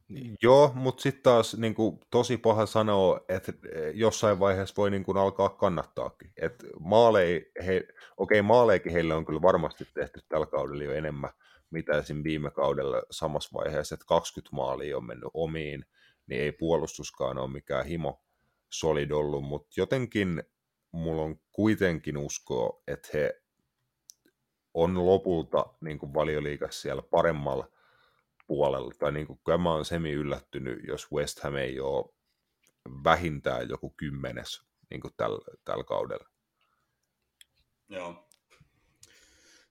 Niin. Joo, mutta sitten taas niin kuin, tosi paha sanoa, että jossain vaiheessa voi niin kuin, alkaa kannattaakin. Et maalei, he, okei, maaleikin heille on kyllä varmasti tehty tällä kaudella jo enemmän, mitä esim. viime kaudella samassa vaiheessa, että 20 maalia on mennyt omiin, niin ei puolustuskaan ole mikään himo solid ollut, mutta jotenkin mulla on kuitenkin uskoa, että he on lopulta niin kuin valioliikassa siellä paremmalla puolella, tai niin kuin, kyllä mä oon semi yllättynyt, jos West Ham ei ole vähintään joku kymmenes niin kuin tällä, tällä kaudella. Joo.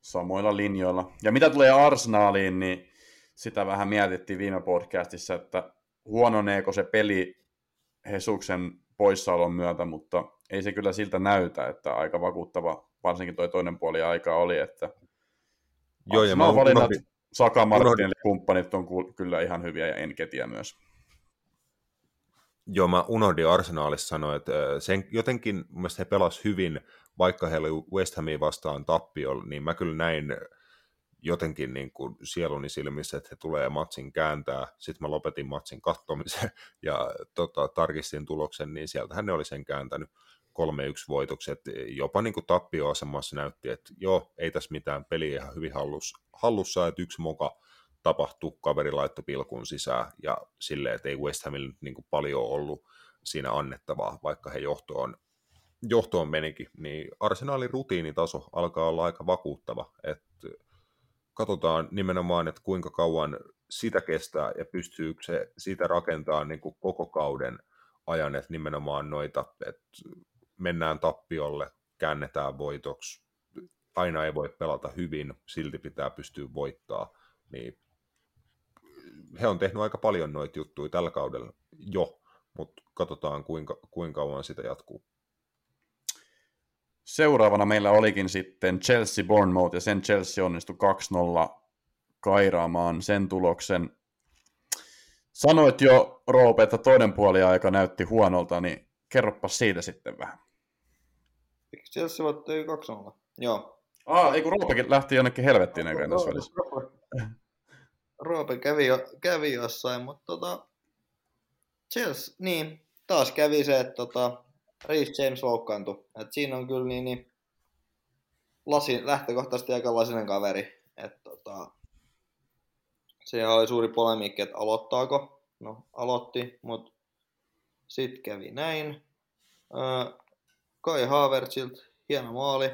Samoilla linjoilla. Ja mitä tulee Arsenaaliin, niin sitä vähän mietittiin viime podcastissa, että huononeeko se peli Hesuksen poissaolon myötä, mutta ei se kyllä siltä näytä, että aika vakuuttava, varsinkin toi toinen puoli aikaa oli, että Joo, ja mä valinnat, unohdin, Saka, Martin ja kumppanit on kyllä ihan hyviä ja Enketiä myös. Joo, mä unohdin Arsenaalissa sanoa, että sen jotenkin mun mielestä he pelasivat hyvin, vaikka he oli West Hamia vastaan tappio, niin mä kyllä näin jotenkin niin kuin sieluni silmissä, että he tulee matsin kääntää. Sitten mä lopetin matsin kattomisen ja tota, tarkistin tuloksen, niin sieltähän ne oli sen kääntänyt 3-1 voitoksi. Et jopa niin kuin tappioasemassa näytti, että joo, ei tässä mitään peliä ihan hyvin hallus, hallussa, että yksi moka tapahtui, kaveri laittoi pilkun sisään ja silleen, että ei West Hamilla niin kuin paljon ollut siinä annettavaa, vaikka he johtoon, johtoon menikin, niin arsenaalin rutiinitaso alkaa olla aika vakuuttava, että katsotaan nimenomaan, että kuinka kauan sitä kestää ja pystyykö se siitä rakentaa niin kuin koko kauden ajan, että nimenomaan noita, että mennään tappiolle, käännetään voitoksi, aina ei voi pelata hyvin, silti pitää pystyä voittaa, niin he on tehnyt aika paljon noita juttuja tällä kaudella jo, mutta katsotaan kuinka, kuinka kauan sitä jatkuu. Seuraavana meillä olikin sitten Chelsea Bournemouth, ja sen Chelsea onnistui 2-0 kairaamaan sen tuloksen. Sanoit jo, Roope, että toinen puoli aika näytti huonolta, niin kerropa siitä sitten vähän. Chelsea voitti 2-0? Joo. Ah, ei kun Roopekin lähti jonnekin helvettiin näköjään tässä välissä. Roope kävi, jo, kävi jossain, mutta tota, Chelsea, niin, taas kävi se, että tota, Reece James loukkaantui. Et siinä on kyllä niin, niin lasi, lähtökohtaisesti aika lasinen kaveri. Et, tota, se oli suuri polemiikki, että aloittaako. No, aloitti, mutta sitten kävi näin. Äh, Kai Havertzilt, hieno maali.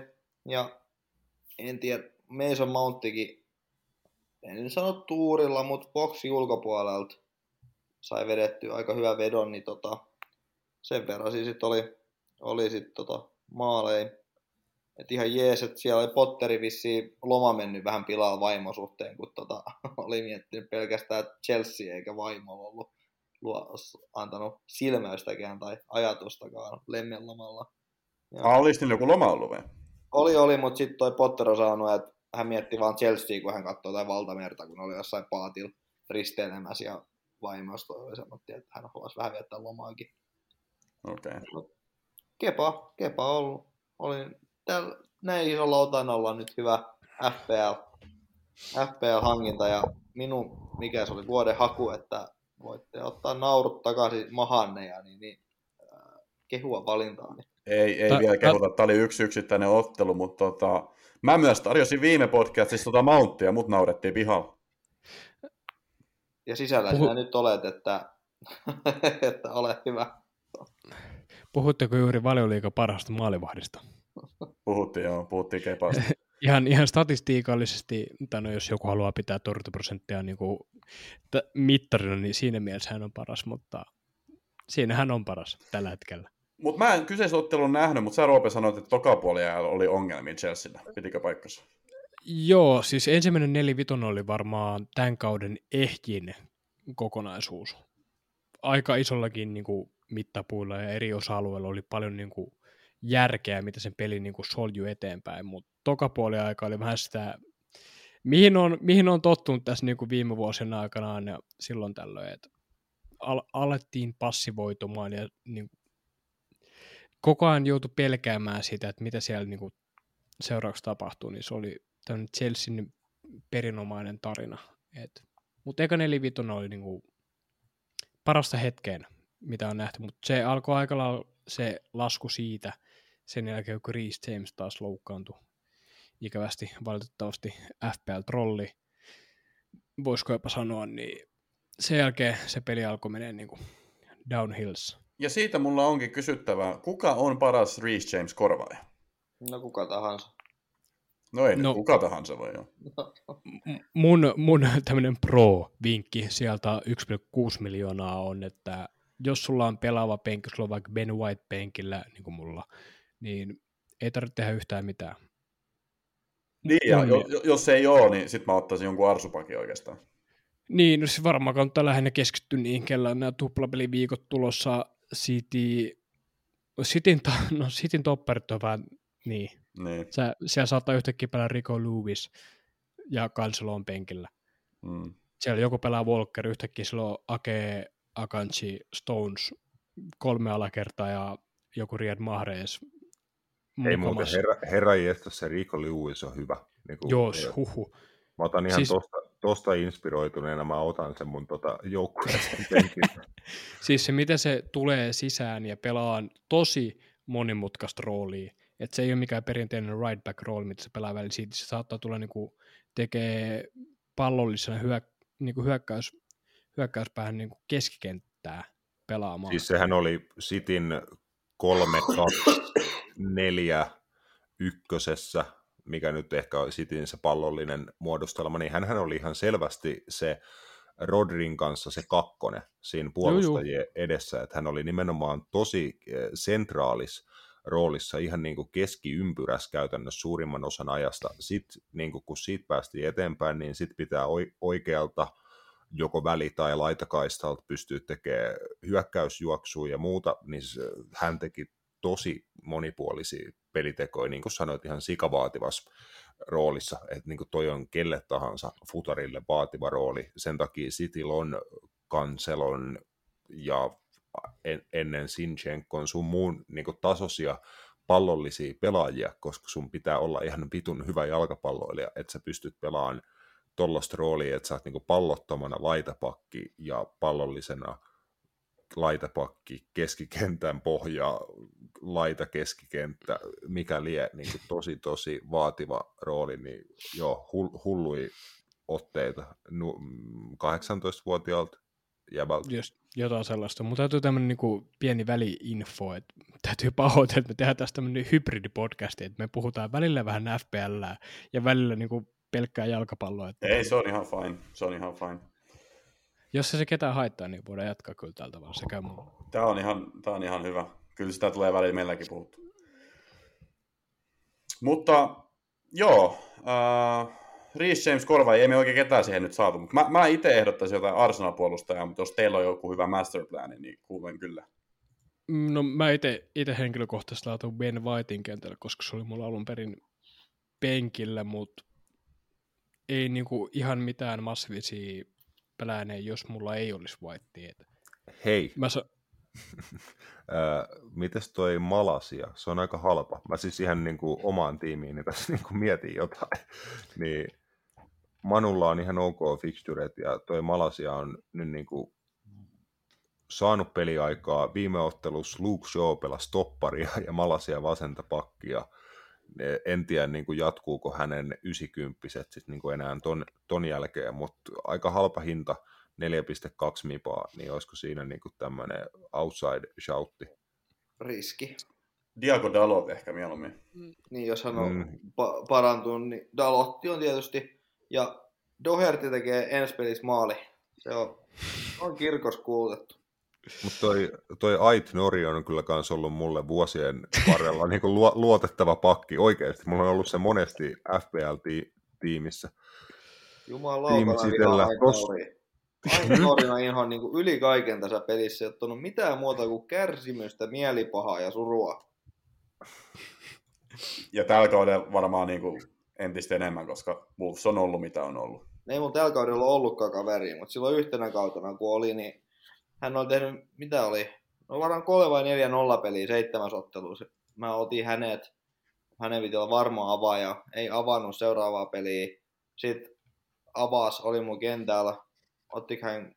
Ja en tiedä, Mason Mounttikin, en sano tuurilla, mutta boksi ulkopuolelta sai vedetty aika hyvä vedon, niin tota, sen verran siis sit oli, oli sit tota maalei. Et ihan jees, että siellä oli Potteri vissiin loma mennyt vähän pilaa vaimon suhteen, kun tota, oli miettinyt pelkästään Chelsea eikä vaimo ollut luo, antanut silmäystäkään tai ajatustakaan lemmen lomalla. Ja... Ah, olisi joku loma ollut vai? Oli, oli, mutta sitten toi Potter on sanonut, että hän mietti vaan Chelsea, kun hän katsoi jotain valtamerta, kun oli jossain paatilla risteilemässä ja vaimosta oli sanottiin, että hän haluaisi vähän viettää lomaakin. Okei. Okay. Kepa, Kepa ollut. Oli täällä, näin isolla otannalla nyt hyvä FPL, FPL-hankinta ja minun, mikä se oli vuoden haku, että voitte ottaa naurut takaisin mahanne ja niin, niin äh, kehua valintaa. Niin. Ei, ei ta, vielä kehuta, tämä oli yksi yksittäinen ottelu, mutta tota, mä myös tarjosin viime podcastissa tota Mounttia, mut naurettiin pihalla. Ja sisällä Puhu... sinä nyt olet, että, että ole hyvä. Puhutteko juuri valioliikan parhaasta maalivahdista? Puhuttiin, joo, puhuttiin kepaasta. ihan, ihan statistiikallisesti, tai no jos joku haluaa pitää torjuntaprosenttia niin kuin, t- mittarina, niin siinä mielessä hän on paras, mutta siinä hän on paras tällä hetkellä. Mutta mä en kyseisen ottelun nähnyt, mutta sä Roope sanoit, että toka oli ongelmia Chelsealla. Pitikö paikkansa? Joo, siis ensimmäinen nelivitonen oli varmaan tämän kauden ehjin kokonaisuus. Aika isollakin niin kuin, mittapuilla ja eri osa-alueilla oli paljon niin kuin, järkeä, mitä sen peli niin kuin, soljui eteenpäin, mutta toka puoli aika oli vähän sitä, mihin on, mihin on tottunut tässä niin kuin viime vuosien aikana ja silloin tällöin, että al- alettiin passivoitumaan ja niin kuin, koko ajan joutui pelkäämään sitä, että mitä siellä niin kuin, seuraavaksi tapahtuu, niin se oli tämmöinen Chelsean perinomainen tarina. Et, mutta eka nelivitonen oli niinku parasta hetkeen, mitä on nähty, mutta se alkoi aika lailla se lasku siitä sen jälkeen, kun Reece James taas loukkaantui ikävästi, valitettavasti FPL-trolli, voisiko jopa sanoa, niin sen jälkeen se peli alkoi menee niinku downhills. Ja siitä mulla onkin kysyttävää, kuka on paras Reece James korvaaja? No kuka tahansa. No ei no. No. kuka tahansa voi olla. M- mun, mun tämmöinen pro-vinkki sieltä 1,6 miljoonaa on, että jos sulla on pelaava penkki, sulla on vaikka Ben White penkillä, niin kuin mulla, niin ei tarvitse tehdä yhtään mitään. Niin, ja Mun jo, jos ei ole, niin sit mä ottaisin jonkun arsupakin oikeastaan. Niin, no siis varmaan kannattaa lähinnä keskittyä niihin, kellä on nämä tuplapeliviikot tulossa City, Cityn, no Cityn topparit on vähän, niin, Niin. Sä, siellä saattaa yhtäkkiä pelaa Rico Lewis ja Cancelo on penkillä. Mm. Siellä joku pelaa Walker, yhtäkkiä sillä on Ake, Akanji, Stones kolme alakertaa ja joku Riyad Mahrez Ei muuten, herra, herra jästä se Rico Lewis on hyvä. Niin kuin, ei- huhu. Mä otan ihan Siis- tosta, tosta inspiroituneena, mä otan sen mun tota, joukkueeseen. Siis se, miten se tulee sisään ja pelaa tosi monimutkaista roolia. Että se ei ole mikään perinteinen right back rooli, mitä se pelaa välillä. Siitä se saattaa tulla niinku, tekee pallollisena hyö, niinku hyökkäys, hyökkäyspäähän niinku keskikenttää pelaamaan. Siis sehän oli Sitin 3 2 4 ykkösessä, mikä nyt ehkä on Sitin se pallollinen muodostelma, niin hän oli ihan selvästi se Rodrin kanssa se kakkonen siinä puolustajien edessä, että hän oli nimenomaan tosi eh, sentraalis roolissa ihan niin kuin keskiympyrässä käytännössä suurimman osan ajasta. Sitten niin kuin kun siitä päästiin eteenpäin, niin sitten pitää oi- oikealta joko väli- tai laitakaistalta pystyy tekemään hyökkäysjuoksua ja muuta, niin hän teki tosi monipuolisia pelitekoja, niin kuin sanoit, ihan sikavaativassa roolissa, että niin kuin toi on kelle tahansa futarille vaativa rooli. Sen takia Cityl on Cancelon ja en, ennen Sinchenkon sun muun niin kuin tasoisia pallollisia pelaajia, koska sun pitää olla ihan vitun hyvä jalkapalloilija, että sä pystyt pelaamaan tollaista roolia, että sä oot niin pallottomana laitapakki ja pallollisena laitapakki, keskikentän pohja, laita keskikenttä, mikä lie niin kuin tosi tosi vaativa rooli, niin joo, hull, hullui otteita nu, mm, 18-vuotiaalta jäbältä. Just jotain sellaista. Mutta täytyy tämmöinen niinku pieni väliinfo, että täytyy pahoitella, että me tehdään tästä tämmöinen hybridipodcasti, että me puhutaan välillä vähän FPL ja välillä niinku pelkkää jalkapalloa. Että Ei, se on ihan fine. Se on ihan fine. Jos se, se ketään haittaa, niin voidaan jatkaa kyllä tältä vaan. Se käy mun. Tämä on ihan, tää on ihan hyvä. Kyllä sitä tulee välillä meilläkin puhuttu. Mutta joo, äh, Reece James korva ei me oikein ketään siihen nyt saatu, mutta mä, mä itse ehdottaisin jotain Arsenal-puolustajaa, mutta jos teillä on joku hyvä masterplani, niin kuulen kyllä. No mä itse henkilökohtaisesti laitoin Ben Whitein kentälle, koska se oli mulla alun perin penkillä, mutta ei niinku ihan mitään massiivisia pläänejä, jos mulla ei olisi Whitea. Hei, Mä sa- Ää, mites toi Malasia? Se on aika halpa. Mä siis ihan niin kuin omaan tiimiin tässä niin kuin mietin jotain. niin Manulla on ihan ok fixturet ja toi Malasia on nyt niin kuin saanut peliaikaa. Viime ottelussa Luke Shaw pelasi topparia ja Malasia vasenta pakkia. En tiedä niin kuin jatkuuko hänen 90 sit niin kuin enää ton, ton jälkeen, mutta aika halpa hinta 4,2 mipaa, niin olisiko siinä niin kuin tämmöinen outside shoutti? Riski. Diago Dalot ehkä mieluummin. Niin, jos hän on Mm. mm. pa- parantunut, niin Dalotti on tietysti. Ja Doherty tekee ensi pelissä maali. Se on, on kirkos kuulutettu. Mutta toi, toi Ait Nori on kyllä kans ollut mulle vuosien varrella niin luo, luotettava pakki. Oikeasti, mulla on ollut se monesti FPL-tiimissä tiimissä. Jumalauta, Tiimisitellä. Tos- Ainoorina ihan niin kuin yli kaiken tässä pelissä, ei ole tullut mitään muuta kuin kärsimystä, mielipahaa ja surua. Ja tällä kaudella varmaan niin kuin entistä enemmän, koska Wolves on ollut mitä on ollut. Ei mun tällä kaudella ollutkaan kaveri, mutta silloin yhtenä kautena kun oli, niin hän on tehnyt, mitä oli, no varmaan kolme vai neljä nollapeliä seitsemäs ottelussa. Mä otin hänet, hänen piti olla varma avaaja, ei avannut seuraavaa peliä. Sitten avas, oli mun kentällä, otti hän,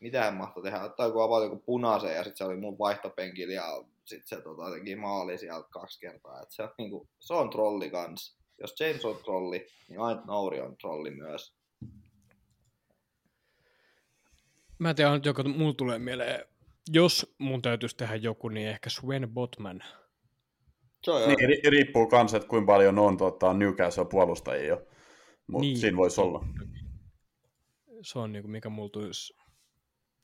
mitä hän mahtoi tehdä, ottaa joku avaa joku punaisen ja sitten se oli mun vaihtopenkillä ja sitten se tota, teki maali sieltä kaksi kertaa. Et se, on, niinku, se on trolli kans. Jos James on trolli, niin Ait Nouri on trolli myös. Mä en tiedä, joka mulla tulee mieleen, jos mun täytyisi tehdä joku, niin ehkä Sven Botman. Se on Niin, ri- riippuu kans, että kuinka paljon on tota, Newcastle puolustajia jo. Mutta niin. siinä voisi olla. Se on niinku, mikä mulla tulisi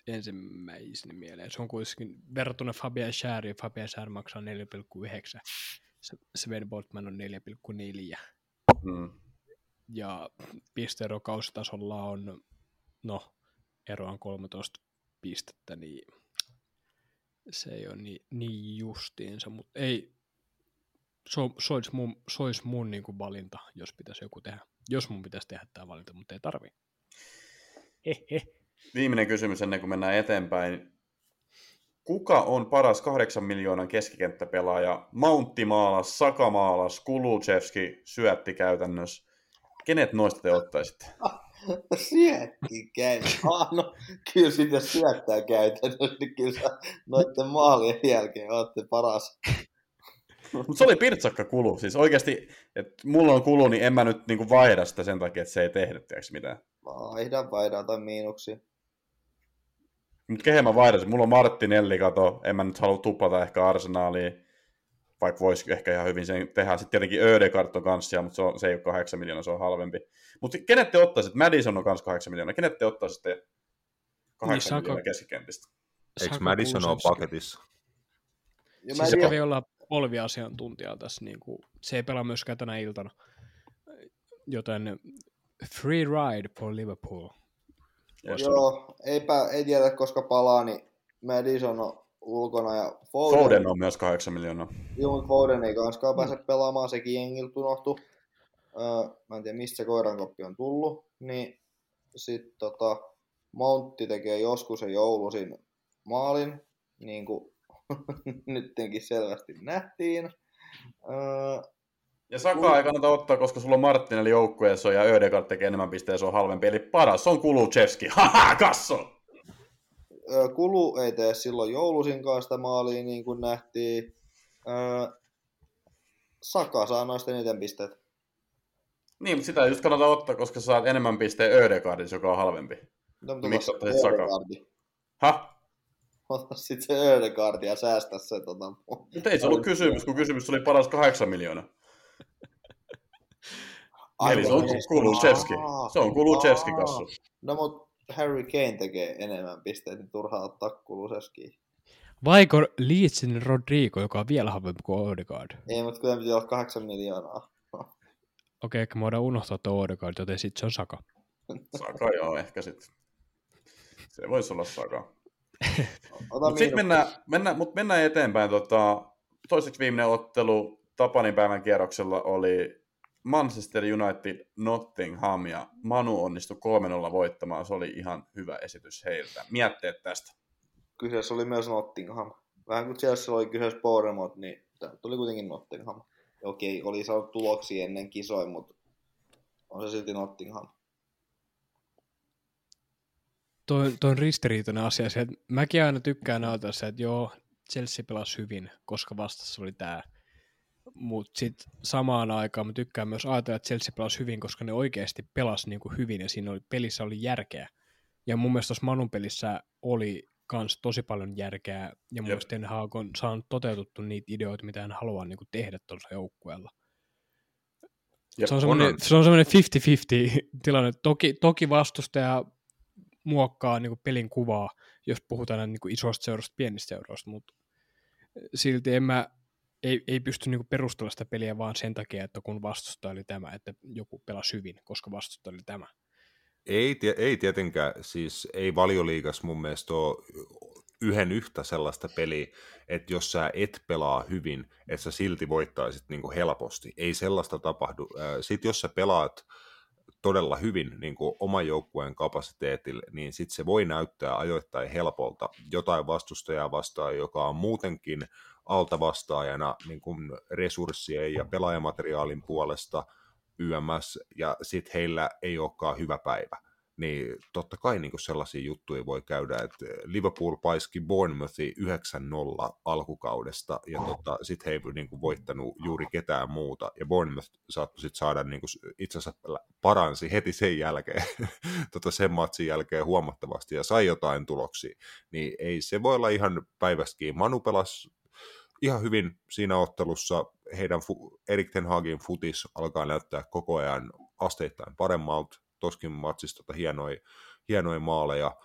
ensimmäisenä mieleen. Se on kuitenkin verrattuna Fabian Schäriin, Fabian Schär maksaa 4,9. Se- Sven Botman on 4,4. Mm. Ja pisteero kausitasolla on, no, ero on 13 pistettä, niin se ei ole niin, niin justiinsa, mutta ei, se, on- se olisi mun, se olisi mun niin kuin valinta, jos pitäisi joku tehdä. Jos mun pitäisi tehdä tämä valinta, mutta ei tarvi. Viimeinen kysymys ennen kuin mennään eteenpäin. Kuka on paras kahdeksan miljoonan keskikenttäpelaaja? Mountti maalas, Saka maalas, Kuluchevski syötti käytännössä. Kenet noista te ottaisitte? Syötti käy. Ah, no, kyllä sitä syöttää käytännössä, niin kyllä sä noiden maalien jälkeen olette paras. Mutta se oli pirtsakka kulu. Siis oikeasti, että mulla on kulu, niin en mä nyt niinku vaihda sitä sen takia, että se ei tehnyt tiiäks mitään. Vaihda, vaihda tai miinuksia. Mutta kehen mä vaihdasin? Mulla on Martinelli, kato. En mä nyt halua tuplata ehkä arsenaaliin. Vaikka voisi ehkä ihan hyvin sen tehdä. Sitten tietenkin Ödegard on kanssa, mutta se, on, se ei ole 8 miljoonaa, se on halvempi. Mutta kenet te ottaisitte? Madison on kanssa 8 miljoonaa. Kenet te ottaisitte 8 Niin, Saka- miljoonaa keskikentistä? Eikö Madison ole paketissa? Ja Siis kävi olla polviasiantuntija tässä, niin kuin, se ei pelaa myöskään tänä iltana. Joten free ride for Liverpool. Joo, eipä, ei tiedä koska palaa, niin Madison on ulkona ja Foden, Foden on myös 8 miljoonaa. Joo, mutta Foden ei kanskaan pääse pelaamaan, sekin jengiltä unohtui. Öö, mä en tiedä, mistä se koirankoppi on tullut. Niin sitten tota, Mountti tekee joskus se joulusin maalin, niin kuin nyttenkin selvästi nähtiin. Öö, Ja Saka ei kannata ottaa, koska sulla on Martinelli joukkueessa ja Ödegard tekee enemmän pisteitä, se on halvempi. Eli paras on Kuluchevski. Haha, kasso! Kulu ei tee silloin joulusinkaan sitä maalia, niin kuin nähtiin. Saka saa noista eniten pisteet. Niin, mutta sitä ei just kannata ottaa, koska sä saat enemmän pisteen Ödegardissa, joka on halvempi. No, mutta Miksi ota ottaisit? Ödegaardi. Ha? Ota sitten se Ödegaard ja säästä se tota, Mutta ei se ollut kysymys, kun kysymys oli paras 8 miljoonaa. Eli se on Kuluchevski. Se on Kuluchevski kassu. No mut Harry Kane tekee enemmän pisteitä, niin turhaa ottaa Kuluchevski. Vaiko Leedsin Rodrigo, joka on vielä halvempi kuin Odegaard? Ei, mutta kyllä piti olla kahdeksan miljoonaa. Okei, ehkä me voidaan unohtaa tuo Odegaard, joten sitten se on Saka. Saka joo, ehkä sitten. Se voisi olla Saka. Mutta sitten mennään, mennään, mut mennään eteenpäin. Tota, toiseksi viimeinen ottelu Tapanin päivän kierroksella oli Manchester United Nottingham ja Manu onnistui 3-0 voittamaan. Se oli ihan hyvä esitys heiltä. Mietteet tästä. Kyseessä oli myös Nottingham. Vähän kuin Chelsea oli kyseessä Bournemouth, niin tämä tuli kuitenkin Nottingham. Okei, oli saanut tuloksia ennen kisoja, mutta on se silti Nottingham. Toi, toi on ristiriitainen asia. Se, että mäkin aina tykkään ajatella se, että joo, Chelsea pelasi hyvin, koska vastassa oli tämä. Mutta sitten samaan aikaan mä tykkään myös ajatella, että Chelsea pelasi hyvin, koska ne oikeasti pelasi niinku hyvin ja siinä oli, pelissä oli järkeä. Ja mun mielestä tuossa Manun pelissä oli kans tosi paljon järkeä ja mun mielestä Ten Hag on saanut toteutettu niitä ideoita, mitä hän haluaa niinku tehdä tuolla joukkueella. Jep, Se on semmoinen, se on semmoinen 50-50 tilanne. Toki, toki vastustaja muokkaa niin pelin kuvaa, jos puhutaan niin isoista seuroista, pienistä seuroista, mutta silti en mä, ei, ei pysty niinku perustella sitä peliä vaan sen takia, että kun vastustaja oli tämä, että joku pelasi hyvin, koska vastustaja oli tämä. Ei, ei tietenkään, siis ei valioliigas mun mielestä ole yhden yhtä sellaista peliä, että jos sä et pelaa hyvin, että sä silti voittaisit niin kuin helposti. Ei sellaista tapahdu. Sitten jos sä pelaat todella hyvin niin kuin oman joukkueen kapasiteetille, niin sitten se voi näyttää ajoittain helpolta. Jotain vastustajaa vastaan, joka on muutenkin altavastaajana niin kuin resurssien ja pelaajamateriaalin puolesta YMS, ja sitten heillä ei olekaan hyvä päivä niin totta kai niin sellaisia juttuja voi käydä, että Liverpool paiski Bournemouthi 9-0 alkukaudesta, ja tota, sitten he ei niin kuin, voittanut juuri ketään muuta, ja Bournemouth saattoi sitten saada, niin kuin, itse asiassa paransi heti sen jälkeen, tota, sen matsin jälkeen huomattavasti, ja sai jotain tuloksia, niin ei se voi olla ihan päivästäkin. Manu pelasi ihan hyvin siinä ottelussa, heidän Erik Ten Hagin futis alkaa näyttää koko ajan asteittain paremmalta, toskin matsista tota hienoja, hienoja maaleja.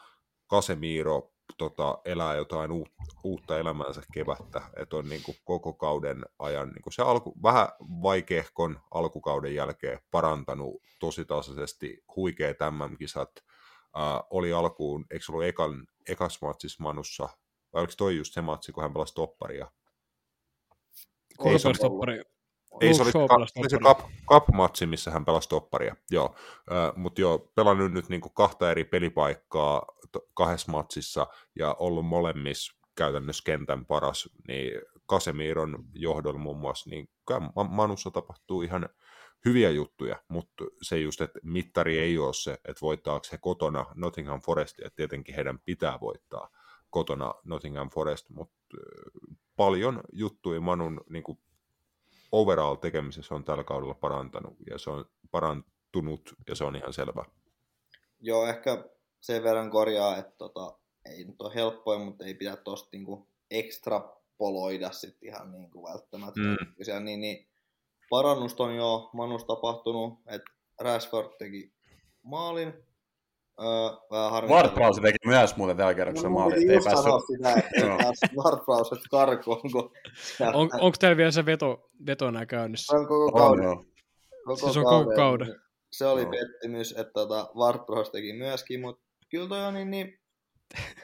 Casemiro tota, elää jotain uut, uutta elämäänsä kevättä, että on niin kuin koko kauden ajan niin kuin se alku, vähän vaikeahkon alkukauden jälkeen parantanut tosi tasaisesti huikea tämän kisat. Äh, oli alkuun, eikö se ollut ekan, ekas matsis Manussa, vai oliko toi just se matsi, kun hän pelasi topparia? Ei, se toppari, ei, se oli, ka, oli se cup, cup-matsi, missä hän pelasi topparia, joo. Uh, Mutta joo, pelannut nyt niinku kahta eri pelipaikkaa to, kahdessa matsissa ja ollut molemmissa käytännössä kentän paras, niin Kasemiron johdolla muun muassa, niin Manussa tapahtuu ihan hyviä juttuja, mutta se just, että mittari ei ole se, että voittaako he kotona Nottingham Forest, ja tietenkin heidän pitää voittaa kotona Nottingham Forest, mutta paljon juttuja Manun niin kuin overall tekemisessä on tällä kaudella parantanut ja se on parantunut ja se on ihan selvä. Joo, ehkä sen verran korjaa, että tota, ei nyt ole helppoa, mutta ei pidä tosta niinku ekstrapoloida sit ihan niinku välttämättä. Mm. Siellä, niin, niin, parannusta on jo Manus tapahtunut, että Rashford teki maalin, Öö, Ward-Prowse teki myös muuten tällä kerroksella maali, ettei päässyt... sitä, että Ward-Prowse karkuun. Kun... On, onko teillä vielä se veto, veto nää käynnissä? On koko kauden. On, koko siis on koko kauden. Se oli no. pettymys, että tota, Ward-Prowse teki myöskin, mutta kyllä toi on niin, niin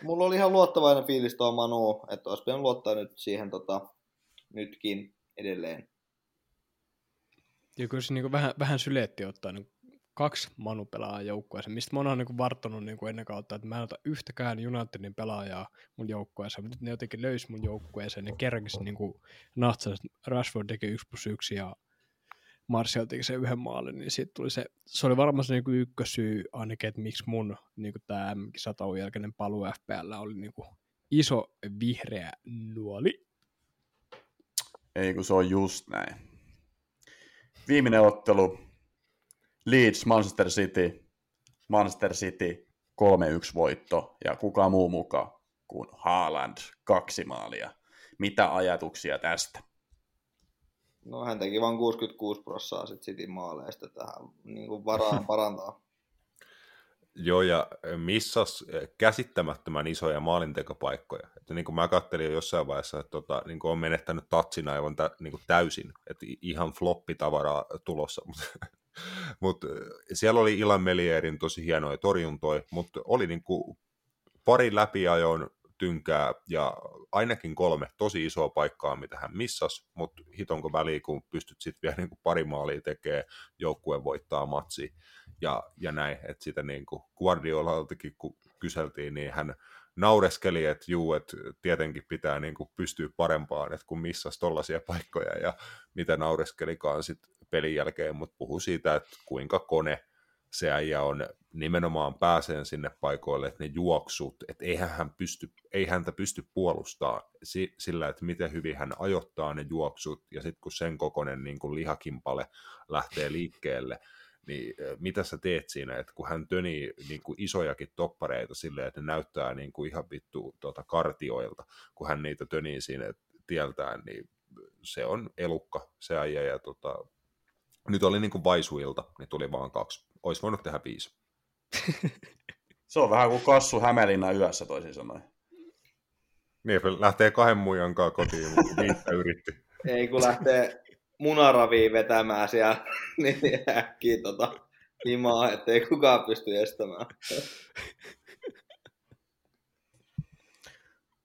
mulla oli ihan luottavainen fiilis tuo Manu, että olisi pitänyt luottaa nyt siihen tota, nytkin edelleen. Ja kyllä se niin vähän, vähän syleetti ottaa niin kaksi Manu pelaajaa joukkueeseen, mistä mä oon niin varttunut niin kuin ennen kautta, että mä en ota yhtäkään Unitedin pelaajaa mun joukkueeseen, mutta nyt ne jotenkin löysi mun joukkueeseen, ne kerrankin niin kuin natsas, Rashford teki 1 plus 1 ja Martial teki sen yhden maalin, niin siitä tuli se, se oli varmaan se niin kuin ykkösyy ainakin, että miksi mun niin kuin tämä m jälkeinen paluu FPL oli niin kuin iso vihreä nuoli. Ei kun se on just näin. Viimeinen ottelu, Leeds, Manchester City, Manchester City 3-1 voitto ja kuka muu mukaan kuin Haaland, kaksi maalia. Mitä ajatuksia tästä? No hän teki vain 66 prossaa sit City maaleista tähän niin kuin varaan parantaa. Joo, ja missas käsittämättömän isoja maalintekopaikkoja. Että niin kuin mä kattelin jo jossain vaiheessa, että tota, niin kuin on menettänyt tatsin aivan tä, niin kuin täysin, että ihan floppitavaraa tulossa. mutta siellä oli Ilan Melierin tosi hienoja torjuntoja, mutta oli niin kuin pari läpiajoon tynkää ja ainakin kolme tosi isoa paikkaa, mitä hän missas, mutta hitonko väliin, kun pystyt sitten vielä niin kuin pari maalia tekemään, joukkue voittaa matsi ja, ja näin, että sitä niin kuin Guardiolaltakin kun kyseltiin, niin hän naureskeli, että juu, että tietenkin pitää niin pystyä parempaan, että kun missas tollaisia paikkoja ja mitä naureskelikaan sitten pelin jälkeen, mutta puhu siitä, että kuinka kone se äijä on nimenomaan pääseen sinne paikoille, että ne juoksut, että eihän hän pysty, ei häntä pysty puolustamaan sillä, että miten hyvin hän ajoittaa ne juoksut, ja sitten kun sen kokoinen niin kuin lihakimpale lähtee liikkeelle, niin mitä sä teet siinä, että kun hän tönii niin kuin isojakin toppareita silleen, että ne näyttää niin kuin ihan vittu tuota, kartioilta, kun hän niitä tönii siinä tieltään, niin se on elukka se äijä, ja tota, nyt oli niin kuin vaisuilta, niin tuli vaan kaksi. Olisi voinut tehdä viisi. Se on vähän kuin kassu Hämeenlinna yössä toisin sanoen. Niin, lähtee kahden muijan kanssa kotiin, mutta viittä yritti. Ei kun lähtee munaraviin vetämään siellä, niin äkkiä tota, himaa, ettei kukaan pysty estämään.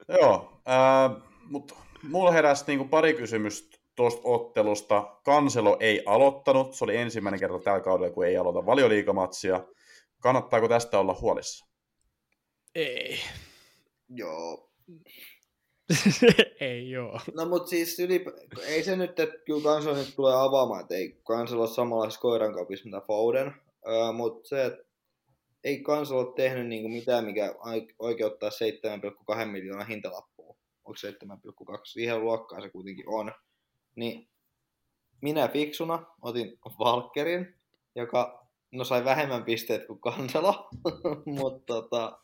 Joo, äh, mutta mulla heräsi niinku pari kysymystä tuosta ottelusta. Kanselo ei aloittanut, se oli ensimmäinen kerta tällä kaudella, kun ei aloita valioliikamatsia. Kannattaako tästä olla huolissa? Ei. Joo. ei joo. No mut siis yli, ei se nyt, että kyllä Kanselo nyt tulee avaamaan, että ei Kanselo ole samanlaisessa koirankapissa mitä Foden, öö, mutta se, että ei Kanselo ole tehnyt niinku mitään, mikä oikeuttaa 7,2 miljoonaa hintalappua. Onko 7,2? Siihen luokkaan se kuitenkin on. Niin minä fiksuna otin Valkerin, joka no sai vähemmän pisteet kuin Kansalo, mutta tota,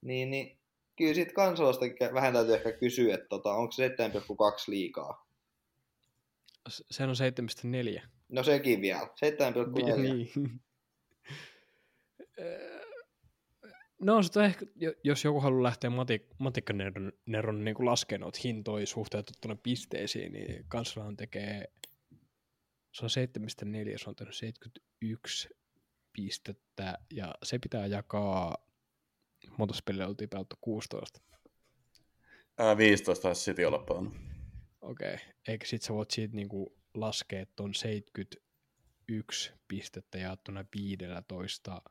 niin, niin kyllä siitä Kansalasta vähän täytyy ehkä kysyä, että tota, onko se 7,2 liikaa. Se on 7,4. No sekin vielä, 7,4. Niin. No se ehkä, jos joku haluaa lähteä matik- matikkaneron niin laskemaan noita hintoja suhteutettuna pisteisiin, niin kansalahan tekee, se on 7,4, se on tehnyt 71 pistettä, ja se pitää jakaa, monta peliä oltiin pelattu 16. Ää, 15 taisi City olla pelannut. Okei, okay. eikä sit sä voit siitä niinku laskea ton 71 pistettä jaettuna 15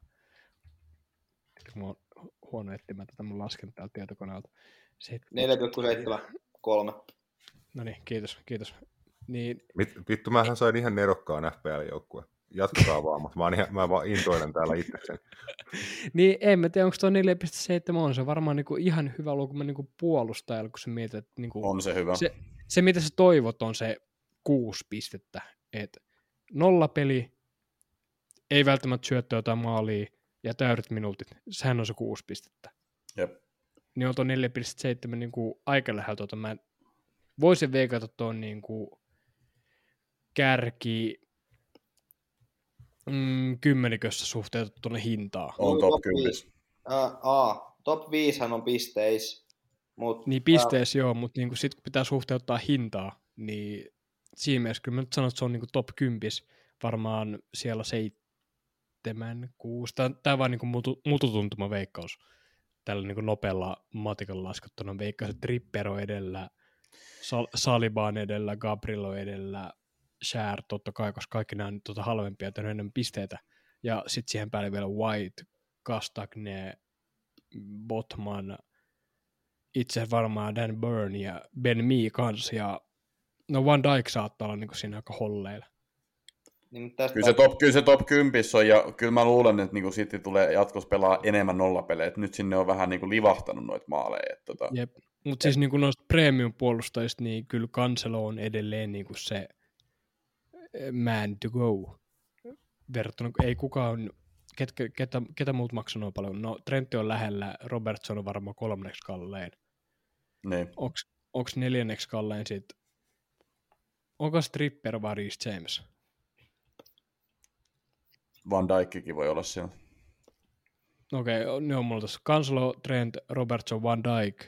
Mulla on huono etsimään tätä mun laskenut täältä tietokoneelta. 4,7, 3. No niin, kiitos, kiitos. Niin... Vittu, mähän sain ihan nerokkaan FPL-joukkue. Jatkaa vaan, mutta mä, oon ihan, mä vaan intoinen täällä itsekseni. niin, en mä tiedä, onko tuo 4,7 on se varmaan niinku ihan hyvä luku niinku puolustajalle, kun sä mietit, että niinku, on se hyvä. Se, se, mitä sä toivot, on se kuusi pistettä. Et nolla peli, ei välttämättä syöttöä tai maalia, ja täydet minuutit. Sehän on se kuusi pistettä. Jep. Niin on tuo 4,7 niin kuin aika lähellä tuota. Mä voisin veikata tuon niin kuin kärki mm, kymmenikössä suhteutettuna hintaa. On top 10. Uh, top 5 on pisteis. Mut, niin pisteis uh, joo, mutta niin sitten kun pitää suhteuttaa hintaa, niin siinä mielessä kyllä mä nyt sanon, että se on niin kuin top 10 varmaan siellä seitsemän, kuusi. Tämä, on vain niin mutu, mututuntuma veikkaus. Tällä niin nopealla matikalla laskettuna veikkaus, että Trippero edellä, Sal- Saliban edellä, Gabrielo edellä, Share totta kai, koska kaikki nämä on tuota halvempia, että enemmän pisteitä. Ja sitten siihen päälle vielä White, Kastagne, Botman, itse varmaan Dan Burn ja Ben Mee kanssa. Ja no Van Dijk saattaa olla niin siinä aika holleilla. Niin, tästä kyllä, se top, kyllä se top 10 on, ja kyllä mä luulen, että niin City tulee jatkossa pelaa enemmän nollapelejä. Nyt sinne on vähän niin kuin livahtanut noita maaleja. Että, tota... Jep. Mutta siis niin kuin noista premium-puolustajista, niin kyllä Cancelo on edelleen niin kuin se eh, man to go. Verrattuna, ei kukaan, ketkä, ketä, ketä muut maksaa noin paljon. No Trentti on lähellä, Robertson on varmaan kolmanneksi kalleen. Niin. Onko neljänneksi kalleen sitten, onko Stripper vai Reece James? Van Dijkkikin voi olla siellä. Okei, okay, ne on mulla tässä. Kansalo, Trent, Robertson, Van Dijk,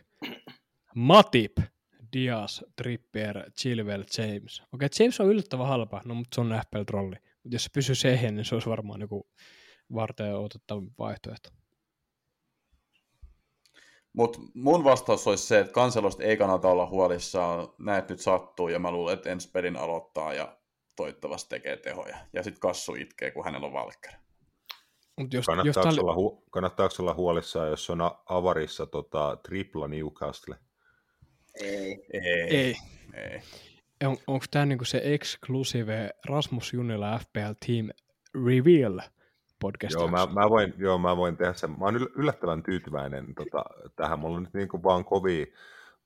Matip, Diaz, Trippier, Chilwell, James. Okei, okay, James on yllättävän halpa, no mutta se on FPL-trolli. Mutta jos se pysyy siihen, niin se olisi varmaan joku varten otettava vaihtoehto. Mutta mun vastaus olisi se, että kanselosta ei kannata olla huolissaan. Näet nyt sattuu ja mä luulen, että ensi pelin aloittaa ja toivottavasti tekee tehoja. Ja sitten Kassu itkee, kun hänellä on valkkari. Mut jos, kannattaako, jos olla hu- kannattaako olla huolissaan, jos on avarissa tota, tripla Newcastle? Ei. Ei. Ei. Ei. On, onko tämä niinku se exclusive Rasmus Junila FPL Team Reveal podcast? Joo, mä, mä, voin, joo, mä voin tehdä sen. Mä oon yllättävän tyytyväinen tota, tähän. Mulla on nyt niinku vaan kovia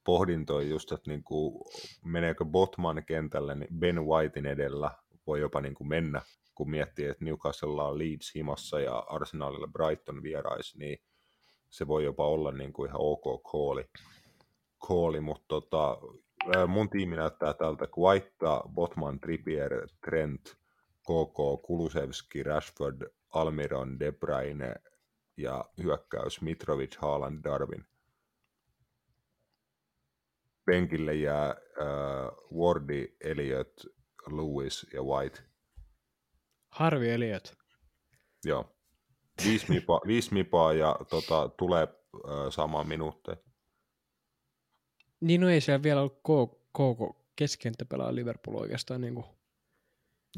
pohdintoja just, että niin kuin, meneekö Botman kentälle, niin Ben Whitein edellä voi jopa niin kuin mennä, kun miettii, että Newcastle on Leeds himassa ja Arsenalilla Brighton vierais, niin se voi jopa olla niin kuin ihan ok kooli, kooli mutta tota, mun tiimi näyttää tältä White, Botman, Trippier, Trent, KK, Kulusevski, Rashford, Almiron, De Bruyne ja hyökkäys Mitrovic, Haaland, Darwin. Penkille jää äh, Wardi, Elliot, Lewis ja White. Harvi Eliot. Joo. Viisi mipaa, viisi mipaa ja tota, tulee äh, samaan minuutteen. Niin no ei siellä vielä ollut koko keskentä pelaa Liverpool oikeastaan niin kuin